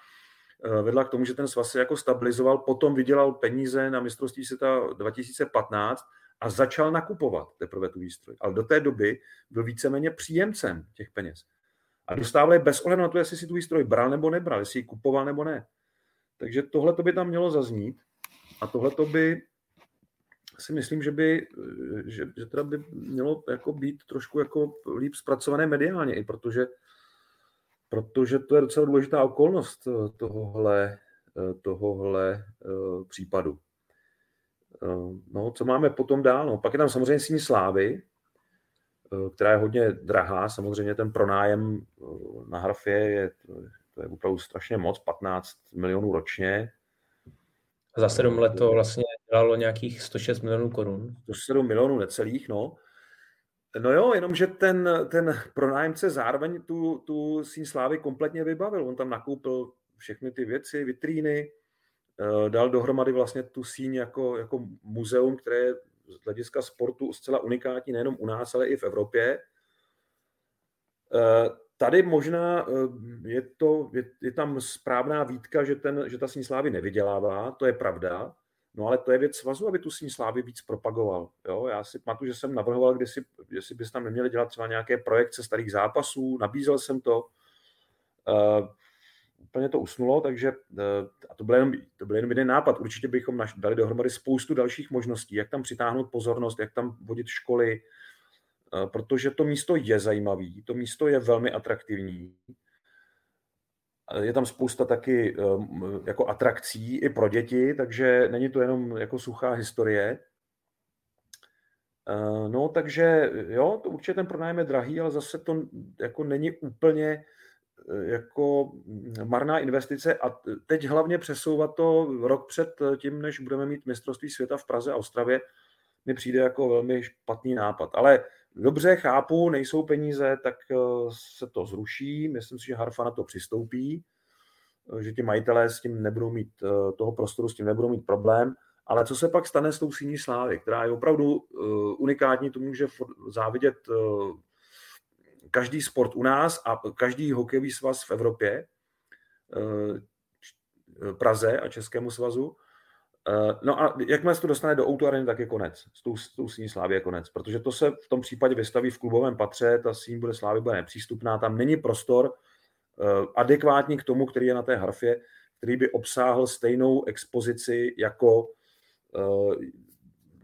uh, vedla k tomu, že ten svaz se jako stabilizoval, potom vydělal peníze na mistrovství světa 2015 a začal nakupovat teprve tu výstroj. Ale do té doby byl víceméně příjemcem těch peněz. A dostával bez ohledu na to, jestli si tu výstroj bral nebo nebral, jestli ji kupoval nebo ne. Takže tohle to by tam mělo zaznít a tohle to by si myslím, že by, že, že teda by mělo jako být trošku jako líp zpracované mediálně, i protože, protože to je docela důležitá okolnost eh, tohohle, eh, tohohle eh, případu. No, co máme potom dál? No, pak je tam samozřejmě síní slávy, která je hodně drahá. Samozřejmě ten pronájem na Hrafě je, to je opravdu strašně moc, 15 milionů ročně. Za sedm let to vlastně dělalo nějakých 106 milionů korun. 107 milionů necelých, no. No jo, jenomže ten, ten pronájemce zároveň tu, tu síň slávy kompletně vybavil. On tam nakoupil všechny ty věci, vitríny, eh, dal dohromady vlastně tu síň jako, jako muzeum, které je z hlediska sportu zcela unikátní nejenom u nás, ale i v Evropě. Eh, Tady možná eh, je, to, je, je tam správná výtka, že, ten, že ta síň slávy nevydělává, to je pravda, no ale to je věc svazu, aby tu síň slávy víc propagoval. Jo? Já si pamatuju, že jsem navrhoval kdysi, jestli bys tam neměli dělat třeba nějaké projekce starých zápasů, nabízel jsem to, úplně to usnulo, takže uh, a to byl, jenom, to byl jenom jeden nápad. Určitě bychom dali dohromady spoustu dalších možností, jak tam přitáhnout pozornost, jak tam vodit školy, Eh, protože to místo je zajímavé, to místo je velmi atraktivní. Je tam spousta taky eh, jako atrakcí i pro děti, takže není to jenom jako suchá historie. Eh, no, takže jo, to určitě ten pronájem je drahý, ale zase to jako není úplně jako marná investice a teď hlavně přesouvat to rok před tím, než budeme mít mistrovství světa v Praze a Ostravě, mi přijde jako velmi špatný nápad. Ale dobře, chápu, nejsou peníze, tak eh, se to zruší. Myslím si, že Harfa na to přistoupí, eh, že ti majitelé s tím nebudou mít, eh, toho prostoru s tím nebudou mít problém. Ale co se pak stane s tou síní slávy, která je opravdu unikátní, to může závidět každý sport u nás a každý hokejový svaz v Evropě, Praze a Českému svazu, Eh, no a jakmile se to dostane do Outu Areny, tak je konec. S tou, s tou síní Slávy je konec, protože to se v tom případě vystaví v klubovém patře, ta síň bude Slávy bude nepřístupná, tam není prostor adekvátní k tomu, který je na té harfě, který by obsáhl stejnou expozici, jako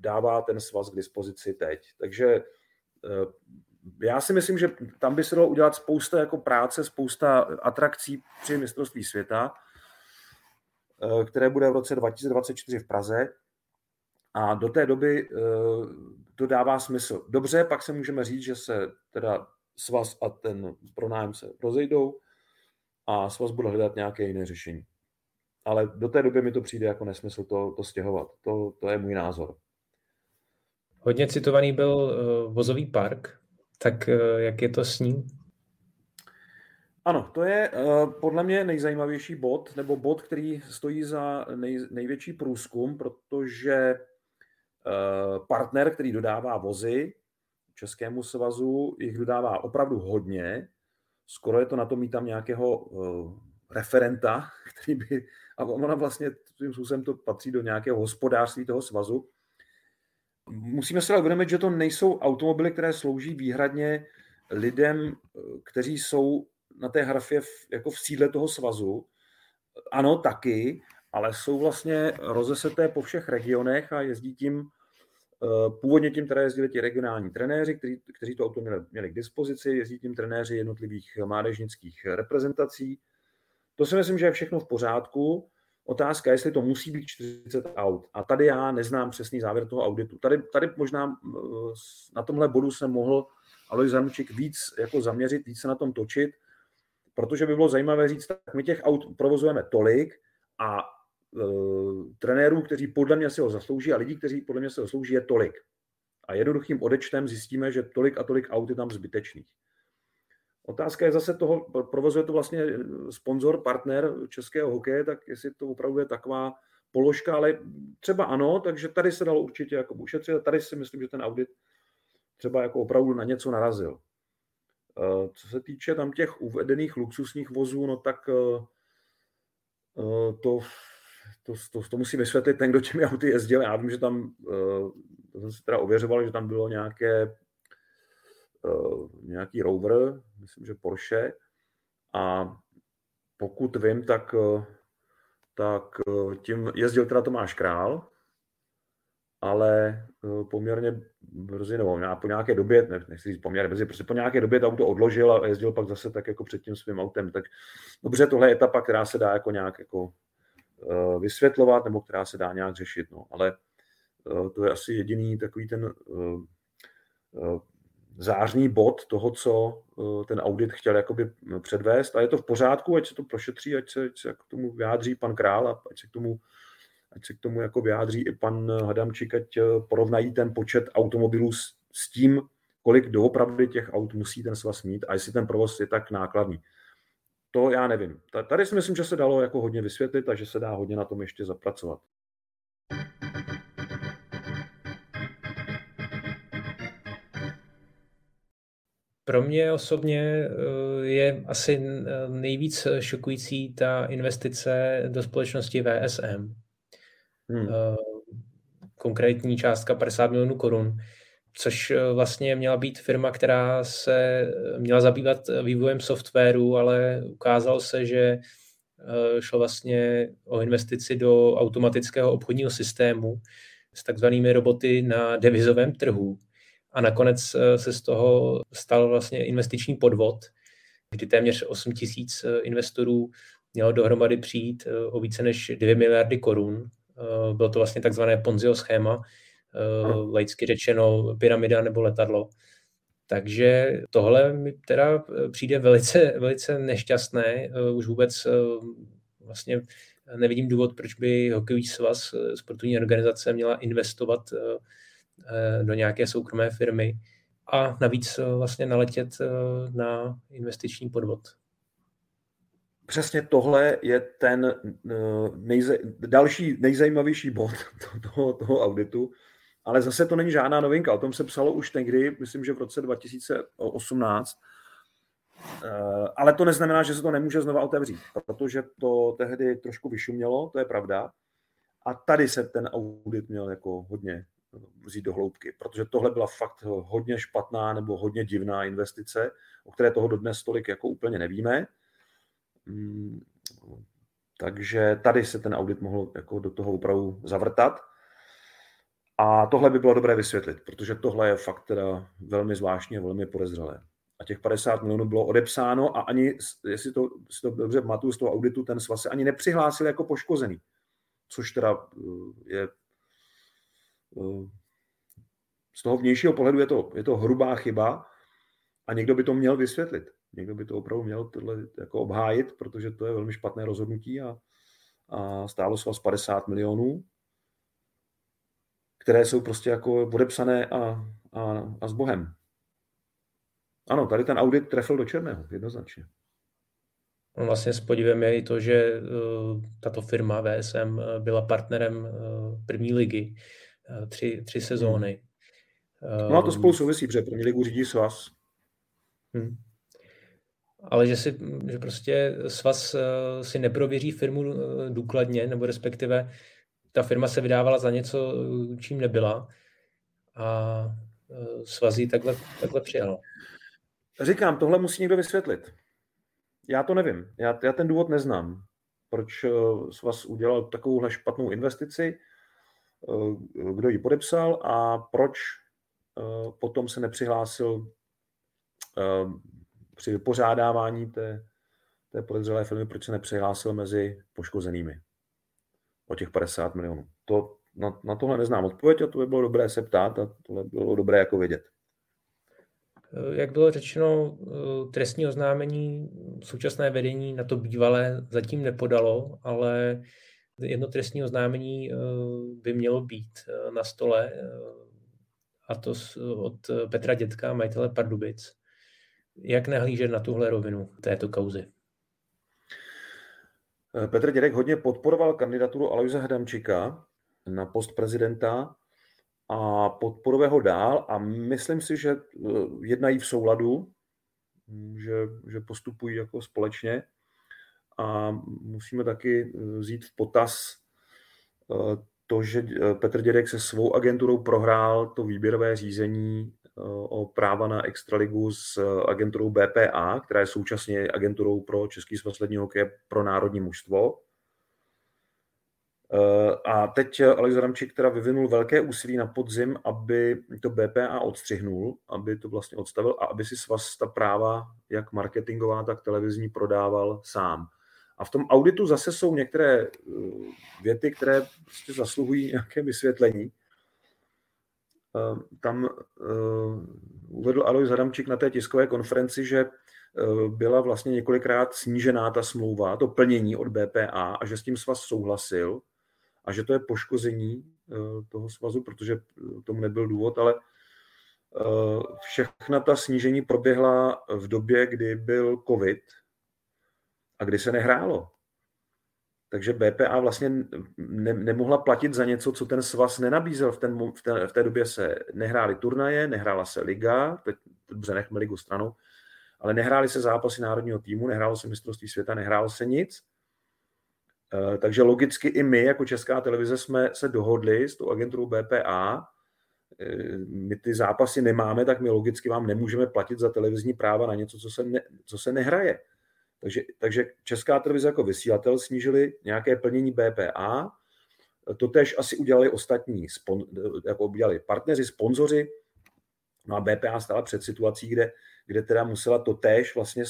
dává ten svaz k dispozici teď. Takže já si myslím, že tam by se dalo udělat spousta jako práce, spousta atrakcí při mistrovství světa, Eh, které bude v roce 2024 v Praze. A do té doby eh, to dává smysl. Dobře, pak se můžeme říct, že se teda svaz a ten pronájem se rozejdou a svaz bude hledat nějaké jiné řešení. Ale do té doby mi to přijde jako nesmysl to, to stěhovat. To, to je můj názor. Hodně citovaný byl uh, vozový park, tak uh, jak je to s ním? Ano, to je uh, podle mě nejzajímavější bod, nebo bod, který stojí za nej, největší průzkum, protože uh, partner, který dodává vozy Českému svazu, jich dodává opravdu hodně. Skoro je to na to mít tam nějakého uh, referenta, který by, a ona vlastně tím způsobem to patří do nějakého hospodářství toho svazu. Musíme si ale uvědomit, že to nejsou automobily, které slouží výhradně lidem, kteří jsou na té hrafě v, jako v sídle toho svazu. Ano, taky, ale jsou vlastně rozeseté po všech regionech a jezdí tím Eh, původně tím teda jezdili ti regionální trenéři, kteří, kteří to auto měli, měli k dispozici, jezdí tím trenéři jednotlivých mládežnických reprezentací. To si myslím, že je všechno v pořádku. Otázka je, jestli to musí být 40 aut. A tady já neznám přesný závěr toho auditu. Tady, tady možná na tomhle bodu jsem mohl Alois Zanučik víc jako zaměřit, víc se na tom točit, protože by bylo zajímavé říct, tak my těch aut provozujeme tolik a uh, trenérů, kteří podle mě si ho zaslouží a lidí, kteří podle mě se ho zaslouží, je tolik. A jednoduchým odečtem zjistíme, že tolik a tolik aut je tam zbytečných. Otázka je zase toho, provozuje to vlastně sponzor, partner českého hokeje, tak jestli to opravdu je taková položka, ale třeba ano, takže tady se dalo určitě jako ušetřit a tady si myslím, že ten audit třeba jako opravdu na něco narazil. Eh, co se týče tam těch uvedených luxusních vozů, no tak eh, to to, to, to musí vysvětlit ten, kdo těmi auty jezdil. Já vím, že tam, to jsem si teda ověřoval, že tam bylo nějaké, nějaký Rover, myslím, že Porsche. A pokud vím, tak, uh, tak uh, tím jezdil teda Tomáš Král, ale uh, poměrně brzy, nebo po nějaké době, ne, nechci říct poměrně brzy, prostě po nějaké době to auto odložil a jezdil pak zase tak jako před tím svým autem. Tak dobře, tohle je etapa, která se dá jako nějak jako Eh, vysvětlovat nebo která se dá nějak řešit. No. Ale eh, to je asi jediný takový ten eh, zářný bod toho, co ten audit chtěl jakoby předvést. A je to v pořádku, ať se to prošetří, ať se, ať se k tomu vyjádří pan Král a ať se k tomu, ať se k tomu jako vyjádří i pan Hadamčík, ať porovnají ten počet automobilů s, s tím, kolik doopravdy těch aut musí ten svaz mít a jestli ten provoz je tak nákladný to já nevím. Tady si myslím, že se dalo jako hodně vysvětlit a že se dá hodně na tom ještě zapracovat. Pro mě osobně eh, je asi nejvíc šokující ta investice do společnosti VSM. Hmm. Eh, konkrétní částka 50 milionů korun což eh, vlastně měla být firma, která se eh, měla zabývat eh, vývojem softwaru, ale ukázalo se, že šlo vlastně o investici do automatického obchodního systému s takzvanými roboty na devizovém trhu. A nakonec se z toho stal vlastně investiční podvod, kdy téměř 8 tisíc investorů mělo dohromady přijít o více než 2 miliardy korun. Bylo to vlastně takzvané Ponziho schéma, laicky řečeno pyramida nebo letadlo. Takže tohle mi teda eh, přijde velice, velice nešťastné. Už vůbec vlastně nevidím důvod, proč by hokejový svaz, sportovní organizace měla investovat do nějaké soukromé firmy a navíc vlastně naletět na investiční podvod. Přesně tohle je ten nejze, další nejzajímavější bod toho, toho auditu, ale zase to není žádná novinka. O tom se psalo už někdy, myslím, že v roce 2018. Eh, ale to neznamená, že se to nemůže znova otevřít, protože to tehdy trošku vyšumělo, to je pravda. A tady se ten audit měl jako hodně vzít do hloubky, protože tohle byla fakt hodně špatná nebo hodně divná investice, o které toho dodnes tolik jako úplně nevíme. Mm, takže tady se ten audit mohl jako do toho opravdu zavrtat. A tohle by bylo dobré vysvětlit, protože tohle je fakt teda velmi zvláštní a velmi podezřelé. A těch 50 milionů bylo odepsáno a ani, jestli to, si to dobře pamatuju z toho auditu, ten svaz se ani nepřihlásil jako poškozený. Což teda eh, je z toho vnějšího pohledu je to, je to hrubá chyba a někdo by to měl vysvětlit. Někdo by to opravdu měl tohle jako obhájit, protože to je velmi špatné rozhodnutí a, a stálo svaz 50 milionů které jsou prostě jako podepsané a, a, a s Bohem. Ano, tady ten audit trefil do černého, jednoznačně. No vlastně s podívem je i to, že uh, tato firma VSM eh, byla partnerem uh, první ligy tři, tři sezóny. Hmm. No a to spolu souvisí, protože první ligu řídí svaz. Hmm. Ale že, si, že prostě svaz si neprověří firmu důkladně, nebo respektive ta firma se vydávala za něco, čím nebyla. a svazy takhle, takhle přijal. Říkám, tohle musí někdo vysvětlit. Já to nevím. Já, já ten důvod neznám. Proč svaz udělal takovouhle špatnou investici, kdo ji podepsal a proč potom se nepřihlásil při vypořádávání té, té podezřelé firmy, proč se nepřihlásil mezi poškozenými o těch 50 milionů. To, na, na tohle neznám odpověď a to by bylo dobré se ptát a tohle bylo dobré jako vědět. Jak bylo řečeno, trestní oznámení současné vedení na to bývalé zatím nepodalo, ale jedno trestní oznámení eh, by mělo být eh, na stole, eh, a to od Petra Dětka, majitele Pardubic. Jak nahlížet na tuhle rovinu této kauzy? Petr Dědek hodně podporoval kandidaturu Alojza Hadamčika na post prezidenta a podporuje ho dál a myslím si, že jednají v souladu, že, že postupují jako společně a musíme taky vzít v potaz to, že Petr Dědek se svou agenturou prohrál to výběrové řízení o práva na extraligu s agenturou BPA, která je současně agenturou pro Český svaz ledního pro národní mužstvo. A teď Alex Adamčík teda vyvinul velké úsilí na podzim, aby to BPA odstřihnul, aby to vlastně odstavil a aby si svaz ta práva, jak marketingová, tak televizní, prodával sám. A v tom auditu zase jsou některé věty, které prostě zasluhují nějaké vysvětlení. Ehm, tam ehm, uvedl Alois Hadamčík na té tiskové konferenci, že byla vlastně několikrát snížená ta smlouva, to plnění od BPA a že s tím svaz souhlasil a že to je poškození toho svazu, protože tomu nebyl důvod, ale všechna ta snížení proběhla v době, kdy byl covid a kdy se nehrálo. Takže BPA vlastně ne, nemohla platit za něco, co ten svaz nenabízel. V, ten, v, té, v té době se nehrály turnaje, nehrála se liga, teď dobře nechme ligu stranou, ale nehrály se zápasy národního týmu, nehrálo se mistrovství světa, nehrálo se nic. E, takže logicky i my jako Česká televize jsme se dohodli s tou agenturou BPA, e, my ty zápasy nemáme, tak my logicky vám nemůžeme platit za televizní práva na něco, co se, ne, co se nehraje. Takže, takže Česká televize jako vysílatel snížili nějaké plnění BPA, to tež asi udělali ostatní, jako udělali partneři, sponzoři, no a BPA stála před situací, kde, kde teda musela to též vlastně,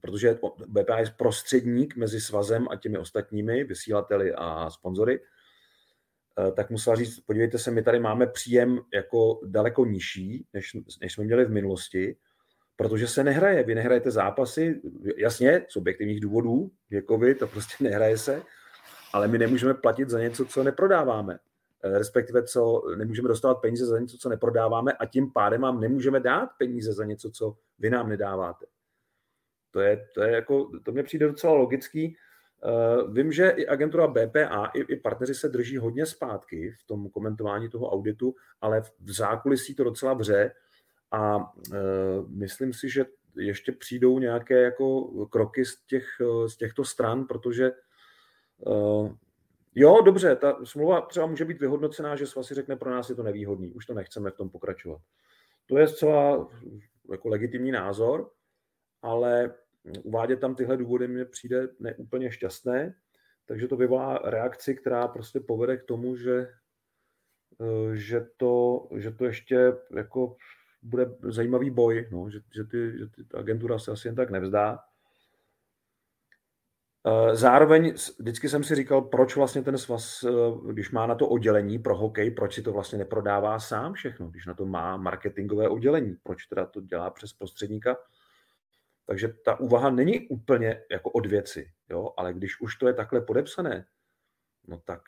protože BPA je prostředník mezi svazem a těmi ostatními vysílateli a sponzory, eh, tak musela říct, podívejte se, my tady máme příjem jako daleko nižší, než, než jsme měli v minulosti, protože se nehraje. Vy nehrajete zápasy, jasně, z objektivních důvodů, věkovi, to prostě nehraje se, ale my nemůžeme platit za něco, co neprodáváme. Eh, respektive, co nemůžeme dostávat peníze za něco, co neprodáváme a tím pádem vám nemůžeme dát peníze za něco, co vy nám nedáváte. To je, to je jako, to mě přijde docela logický. Uh, vím, že i agentura BPA, i, i partneři se drží hodně zpátky v tom komentování toho auditu, ale v zákulisí to docela vře a e, myslím si, že ještě přijdou nějaké jako kroky z, těch, e, z těchto stran, protože e, jo, dobře, ta smlouva třeba může být vyhodnocená, že svaz si řekne, pro nás je to nevýhodný, už to nechceme v tom pokračovat. To je zcela jako legitimní názor, ale uvádět tam tyhle důvody mně přijde neúplně šťastné, takže to vyvolá reakci, která prostě povede k tomu, že, že, to, že to ještě jako bude zajímavý boj, no, že, že, ty, že ty, ta agentura se asi jen tak nevzdá. Eh, zároveň vždycky jsem si říkal, proč vlastně ten svaz, eh, když má na to oddělení pro hokej, proč si to vlastně neprodává sám všechno, když na to má marketingové oddělení, proč teda to dělá přes prostředníka. Takže ta úvaha není úplně jako od věci, jo? ale když už to je takhle podepsané, no tak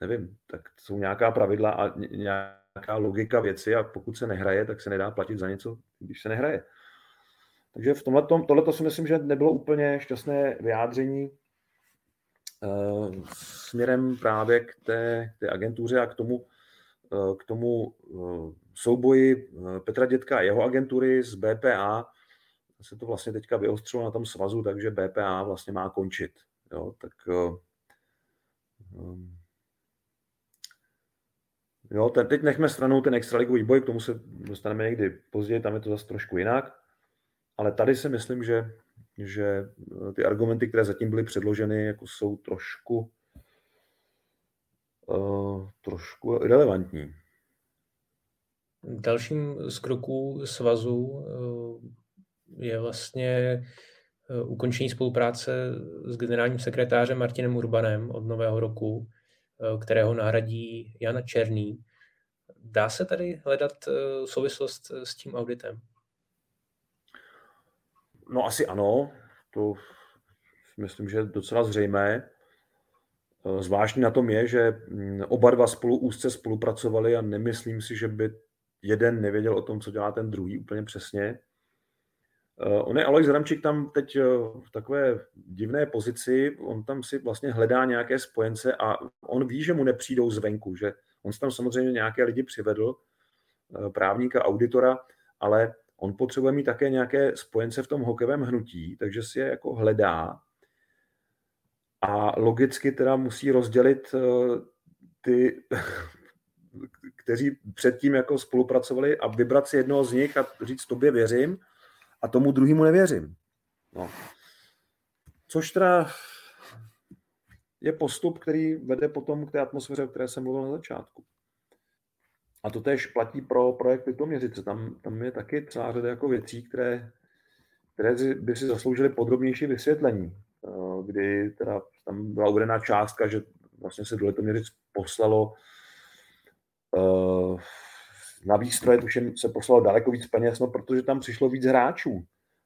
nevím, tak jsou nějaká pravidla a nějaká logika věci a pokud se nehraje, tak se nedá platit za něco, když se nehraje. Takže v tomhle tohle si myslím, že nebylo úplně šťastné vyjádření uh, směrem právě k té, k té agentuře a k tomu, uh, k tomu uh, souboji Petra Dětka a jeho agentury z BPA. Se to vlastně teďka vyostřilo na tom svazu, takže BPA vlastně má končit. Jo? Tak um, Jo, teď nechme stranou ten extraligový boj, k tomu se dostaneme někdy později, tam je to zase trošku jinak. Ale tady si myslím, že, že ty argumenty, které zatím byly předloženy, jako jsou trošku, uh, trošku relevantní. Dalším z kroků svazu je vlastně ukončení spolupráce s generálním sekretářem Martinem Urbanem od nového roku, kterého nahradí Jana Černý. Dá se tady hledat souvislost s tím auditem? No asi ano, to myslím, že je docela zřejmé. Zvláštní na tom je, že mm, oba dva spolu úzce spolupracovali a nemyslím si, že by jeden nevěděl o tom, co dělá ten druhý úplně přesně. On je Alois Ramčík tam teď v takové divné pozici, on tam si vlastně hledá nějaké spojence a on ví, že mu nepřijdou zvenku, že on si tam samozřejmě nějaké lidi přivedl, právníka, auditora, ale on potřebuje mít také nějaké spojence v tom hokejovém hnutí, takže si je jako hledá. A logicky teda musí rozdělit ty kteří předtím jako spolupracovali a vybrat si jednoho z nich a říct, tobě věřím a tomu druhému nevěřím. No. Což teda je postup, který vede potom k té atmosféře, o které jsem mluvil na začátku. A to tež platí pro projekt Litoměřice. Tam, tam je taky celá řada jako věcí, které, které by si zasloužily podrobnější vysvětlení. Eh, kdy teda tam byla uvedená částka, že vlastně se do Litoměřic poslalo Uh, na výstroje tuším se poslalo daleko víc peněz, no protože tam přišlo víc hráčů.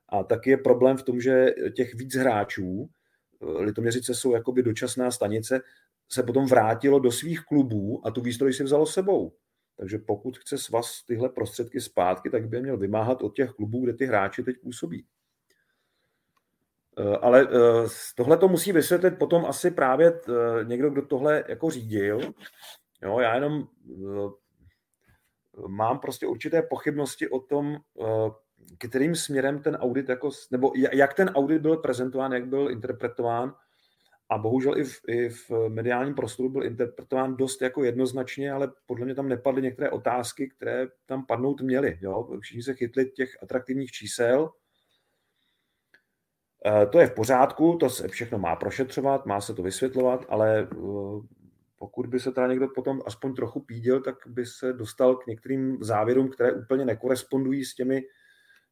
A taky je problém v tom, že těch víc hráčů, eh, Litoměřice jsou jakoby dočasná stanice, se potom vrátilo do svých klubů a tu výstroj si vzalo sebou. Takže pokud chce svaz tyhle prostředky zpátky, tak by je měl vymáhat od těch klubů, kde ty hráči teď působí. Eh, ale tohle to musí vysvětlit potom asi právě někdo, kdo tohle jako řídil, Jo, já jenom mám prostě určité pochybnosti o tom, uh, kterým směrem ten audit, jako, nebo jak ten audit byl prezentován, jak byl interpretován a bohužel i v, i v mediálním prostoru byl interpretován dost jako jednoznačně, ale podle mě tam nepadly některé otázky, které tam padnout měly. Jo? Všichni se chytli těch atraktivních čísel, eh, to je v pořádku, to se všechno má prošetřovat, má se to vysvětlovat, ale pokud by se teda někdo potom aspoň trochu píděl, tak by se dostal k některým závěrům, které úplně nekorespondují s těmi,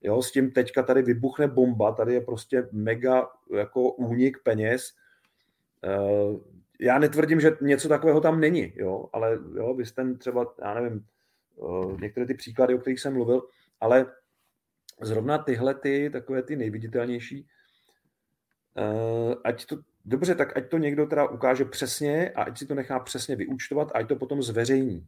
jo, s tím teďka tady vybuchne bomba, tady je prostě mega jako únik peněz. Eh, já netvrdím, že něco takového tam není, jo, ale jo, vy jste třeba, já nevím, eh, některé ty příklady, o kterých jsem mluvil, ale zrovna tyhle ty, takové ty nejviditelnější, eh, ať to Dobře, tak ať to někdo teda ukáže přesně a ať si to nechá přesně vyúčtovat a ať to potom zveřejní.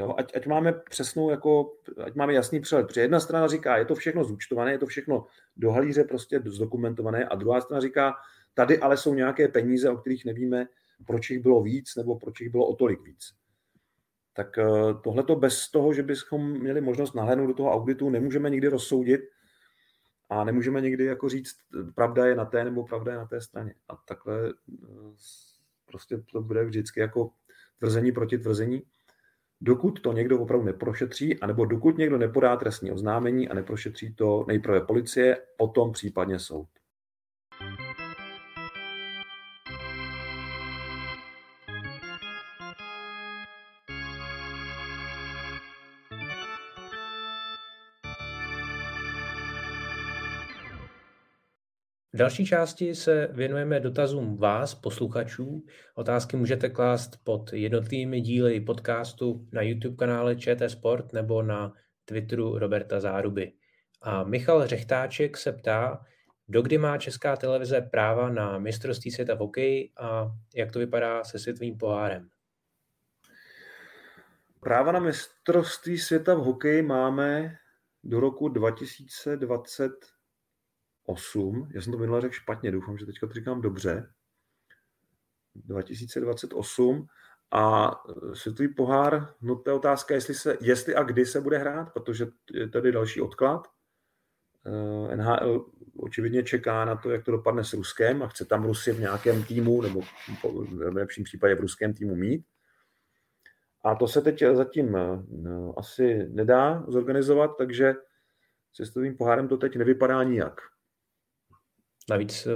Jo? Ať, ať, máme přesnou, jako, ať máme jasný přehled, protože jedna strana říká, je to všechno zúčtované, je to všechno do halíře prostě zdokumentované a druhá strana říká, tady ale jsou nějaké peníze, o kterých nevíme, proč jich bylo víc nebo proč jich bylo o tolik víc. Tak eh, tohle to bez toho, že bychom měli možnost nahlédnout do toho auditu, nemůžeme nikdy rozsoudit, a nemůžeme někdy jako říct, pravda je na té nebo pravda je na té straně. A takhle eh, prostě to bude vždycky jako tvrzení proti tvrzení. Dokud to někdo opravdu neprošetří, anebo dokud někdo nepodá trestní oznámení a neprošetří to nejprve policie, potom případně soud. Další části se věnujeme dotazům vás, posluchačů. Otázky můžete klást pod jednotlivými díly podcastu na YouTube kanále ČT Sport nebo na Twitteru Roberta Záruby. A Michal Řechtáček se ptá, dokdy má Česká televize práva na mistrovství světa v hokeji a jak to vypadá se světovým pohárem? Práva na mistrovství světa v hokeji máme do roku 2020 2028, já jsem to minule řekl špatně, doufám, že teďka to říkám dobře, 2028 a světový pohár, no to je otázka, jestli, se, jestli a kdy se bude hrát, protože je tady další odklad. Eh, NHL očividně čeká na to, jak to dopadne s Ruskem a chce tam Rusy v nějakém týmu, nebo v lepším případě v ruském týmu mít. A to se teď zatím no, asi nedá zorganizovat, takže cestovým pohárem to teď nevypadá nijak. Navíc eh,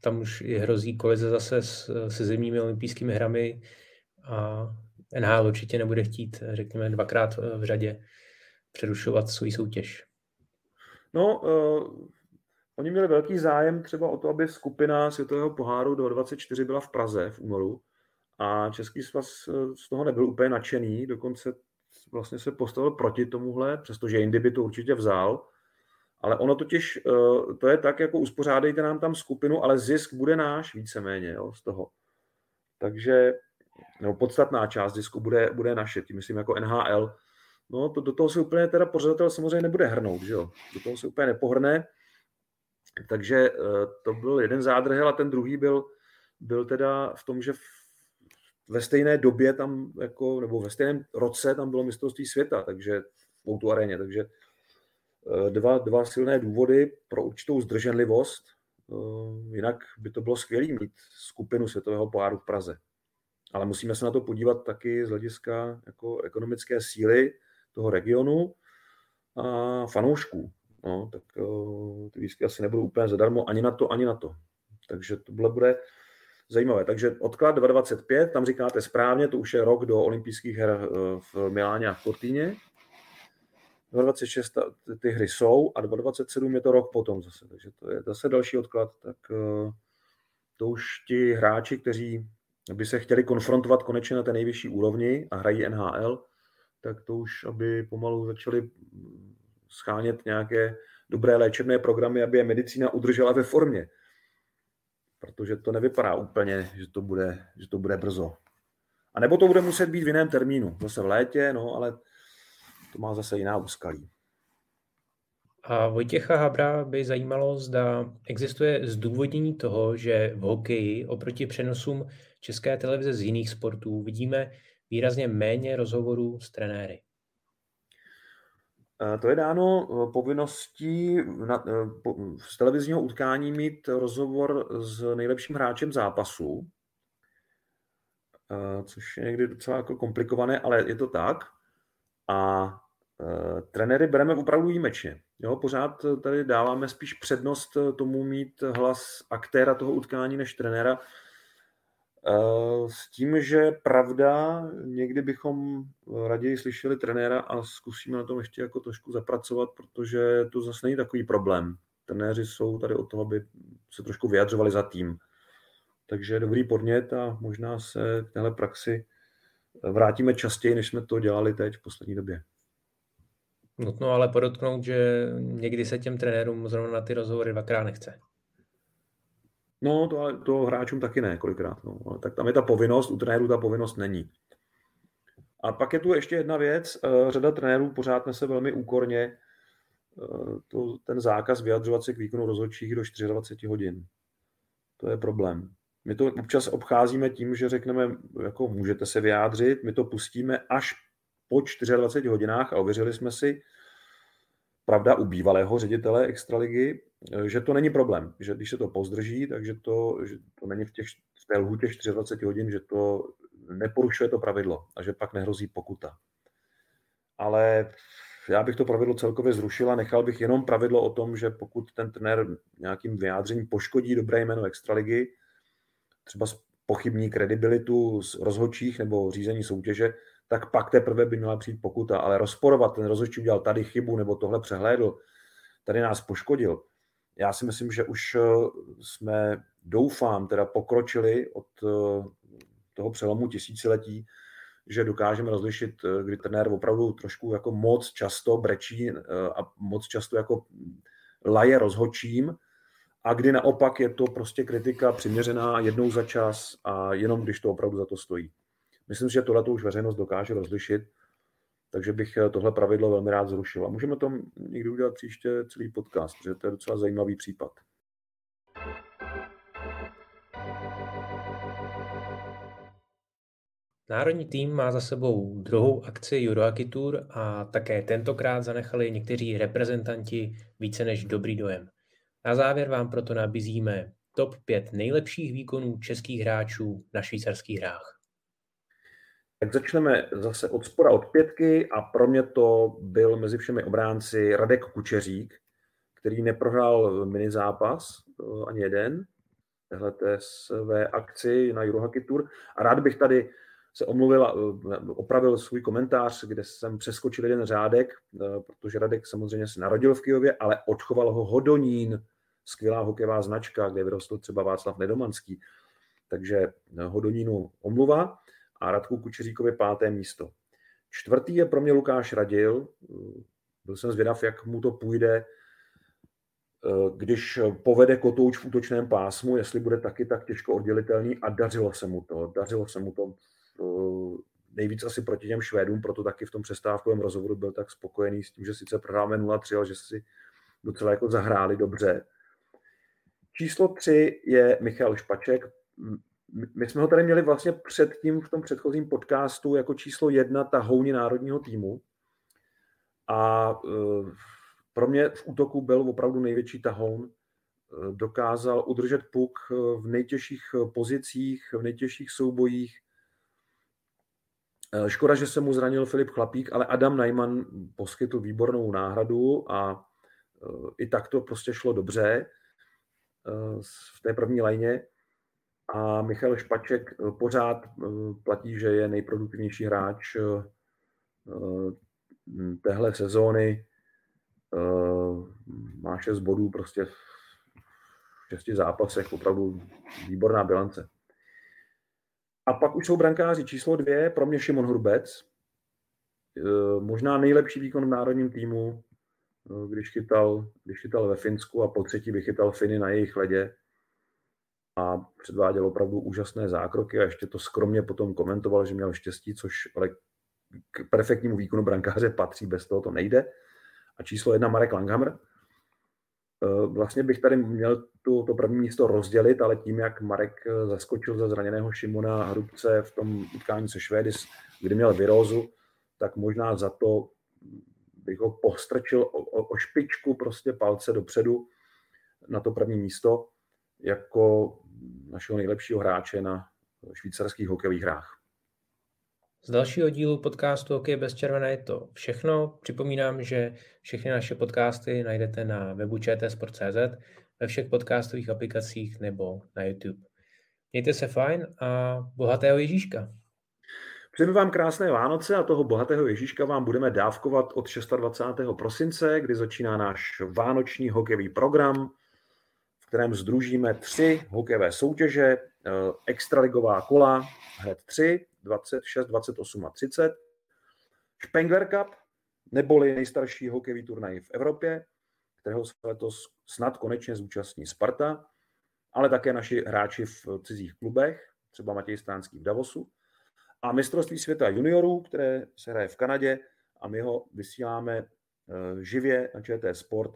tam už je hrozí kolize zase s, se zimními olympijskými hrami a NHL určitě nebude chtít, řekněme, dvakrát v řadě přerušovat svou soutěž. No, uh, oni měli velký zájem třeba o to, aby skupina světového poháru do 24 byla v Praze v únoru a Český svaz eh, z toho nebyl úplně nadšený, dokonce vlastně se postavil proti tomuhle, přestože jindy by to určitě vzal. Ale ono totiž, eh, to je tak, jako uspořádejte nám tam skupinu, ale zisk bude náš víceméně jo, z toho. Takže, nebo podstatná část zisku bude, bude naše, tím myslím jako NHL. No, to, do toho se úplně teda pořadatel samozřejmě nebude hrnout, že jo? Do toho se úplně nepohrne. Takže eh, to byl jeden zádrhel a ten druhý byl, byl teda v tom, že ve stejné době tam, jako, nebo ve stejném roce tam bylo mistrovství světa, takže v Outu aréně, takže dva, dva silné důvody pro určitou zdrženlivost. Eh, jinak by to bylo skvělé mít skupinu světového poháru v Praze. Ale musíme se na to podívat taky z hlediska jako ekonomické síly toho regionu a fanoušků. No, tak uh, ty výzky asi nebudou úplně zadarmo ani na to, ani na to. Takže to bude zajímavé. Takže odklad 2025, tam říkáte správně, to už je rok do olympijských her eh, v Miláně a v Kortíně. 2026 ty hry jsou a 2027 je to rok potom zase, takže to je zase další odklad, tak eh, to už ti hráči, kteří by se chtěli konfrontovat konečně na té nejvyšší úrovni a hrají NHL, tak to už, aby pomalu začali schánět nějaké dobré léčebné programy, aby je medicína udržela ve formě. Protože to nevypadá úplně, že to bude, že to bude brzo. A nebo to bude muset být v jiném termínu. Zase v létě, no, ale to má zase jiná úskalí. A Vojtěcha Habra by zajímalo, zda existuje zdůvodnění toho, že v hokeji oproti přenosům české televize z jiných sportů vidíme výrazně méně rozhovorů s trenéry. Eh, to je dáno eh, povinností na, eh, z televizního utkání mít rozhovor s nejlepším hráčem zápasu, což je někdy docela jako komplikované, ale je to tak. A trenéry bereme opravdu výjimečně. Jo, pořád tady dáváme spíš přednost tomu mít hlas aktéra toho utkání než trenéra. Eh, s tím, že pravda, někdy bychom raději slyšeli trenéra a zkusíme na tom ještě jako trošku zapracovat, protože to zase není takový problém. Trenéři jsou tady od toho, aby se trošku vyjadřovali za tým. Takže dobrý podnět a možná se k téhle praxi vrátíme častěji, než jsme to dělali teď v poslední době. Nutno ale podotknout, že někdy se těm trenérům zrovna na ty rozhovory dvakrát nechce. No, to, to hráčům taky ne, kolikrát. No. Tak tam je ta povinnost, u trenérů ta povinnost není. A pak je tu ještě jedna věc. Eh, řada trenérů pořád nese velmi úkorně eh, to, ten zákaz vyjadřovat se k výkonu rozhodčích do 24 hodin. To je problém. My to občas obcházíme tím, že řekneme, jako můžete se vyjádřit, my to pustíme až po 24 hodinách a ověřili jsme si, pravda u bývalého ředitele Extraligy, Eh, že to není problém, že když se to pozdrží, takže to, že to není v, těch, v té lhůtě 24 hodin, že to neporušuje to pravidlo a že pak nehrozí pokuta. Ale já bych to pravidlo celkově zrušil a nechal bych jenom pravidlo o tom, že pokud ten trenér nějakým vyjádřením poškodí dobré jméno Extraligy, třeba pochybní kredibilitu z rozhodčích nebo řízení soutěže, tak pak teprve by měla přijít pokuta. Ale rozporovat, ten rozhodčí udělal tady chybu nebo tohle přehlédl, tady nás poškodil, já si myslím, že už eh, jsme, doufám, teda pokročili od eh, toho přelomu tisíciletí, že dokážeme rozlišit, eh, kdy trenér opravdu trošku jako moc často brečí a moc často jako laje rozhodčím a kdy naopak je to prostě kritika přiměřená jednou za čas a jenom když to opravdu za to stojí. Myslím si, že tohle už veřejnost dokáže rozlišit takže bych eh, tohle pravidlo velmi rád zrušil. A můžeme tom někdy udělat příště celý podcast, protože to je docela zajímavý případ. Národní tým má za sebou druhou akci Eurohockey Tour a také tentokrát zanechali někteří reprezentanti více než dobrý dojem. Na závěr vám proto nabízíme top 5 nejlepších výkonů českých hráčů na švýcarských hrách. Tak začneme zase od spora od pětky a pro mě to byl mezi všemi obránci Radek Kučeřík, který neprohrál mini zápas, ani jeden, téhle své akci na Eurohockey Tour. A rád bych tady se omluvil a opravil svůj komentář, kde jsem přeskočil jeden řádek, protože Radek samozřejmě se narodil v Kijově, ale odchoval ho Hodonín, skvělá hokejová značka, kde vyrostl třeba Václav Nedomanský. Takže Hodonínu omluva a Radku Kučeříkovi páté místo. Čtvrtý je pro mě Lukáš Radil. Byl jsem zvědav, jak mu to půjde, když povede kotouč v útočném pásmu, jestli bude taky tak těžko oddělitelný a dařilo se mu to. Dařilo se mu to nejvíc asi proti těm Švédům, proto taky v tom přestávkovém rozhovoru byl tak spokojený s tím, že sice prohráme 0-3, ale že si docela jako zahráli dobře. Číslo tři je Michal Špaček. My jsme ho tady měli vlastně předtím v tom předchozím podcastu jako číslo jedna tahouni národního týmu. A e, pro mě v útoku byl opravdu největší tahoun. E, dokázal udržet puk v nejtěžších pozicích, v nejtěžších soubojích. E, škoda, že se mu zranil Filip Chlapík, ale Adam Najman poskytl výbornou náhradu a i tak to prostě šlo dobře v té první lajně. A Michal Špaček eh, pořád eh, platí, že je nejproduktivnější hráč eh, téhle sezóny. Má 6 bodů prostě v šesti zápasech, opravdu výborná bilance. A pak už jsou brankáři číslo dvě, pro mě Šimon Hrubec. Možná nejlepší výkon v národním týmu, když chytal, když chytal ve Finsku a po třetí vychytal Finy na jejich ledě a předváděl opravdu úžasné zákroky a ještě to skromně potom komentoval, že měl štěstí, což ale k perfektnímu výkonu brankáře patří, bez toho to nejde. A číslo jedna Marek Langhammer. E, vlastně bych tady měl tu, to první místo rozdělit, ale tím, jak Marek e, zaskočil za zraněného Šimona Hrubce v tom utkání se Švédy, kdy měl virózu, tak možná za to bych ho postrčil o, o, o špičku prostě palce dopředu na to první místo jako našeho nejlepšího hráče na švýcarských hokejových hrách. Z dalšího dílu podcastu Hokej bez červené je to všechno. Připomínám, že všechny naše podcasty najdete na webu čtsport.cz, ve všech podcastových aplikacích nebo na YouTube. Mějte se fajn a bohatého Ježíška. Přejeme vám krásné Vánoce a toho bohatého Ježíška vám budeme dávkovat od 26. prosince, kdy začíná náš vánoční hokejový program kterém združíme tři hokejové soutěže, eh, extraligová kola, hned tři, 26, 28 a 30, Spengler Cup, neboli nejstarší hokejový turnaj v Evropě, kterého se letos snad konečně zúčastní Sparta, ale také naši hráči v cizích klubech, třeba Matěj Stránský v Davosu, a mistrovství světa juniorů, které se hraje v Kanadě a my ho vysíláme eh, živě na ČT Sport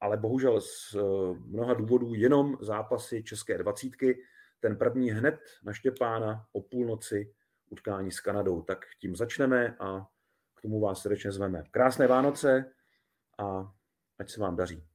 ale bohužel z eh, mnoha důvodů jenom zápasy České dvacítky. Ten první hned na Štěpána o půlnoci utkání s Kanadou. Tak tím začneme a k tomu vás srdečně zveme. Krásné Vánoce a ať se vám daří.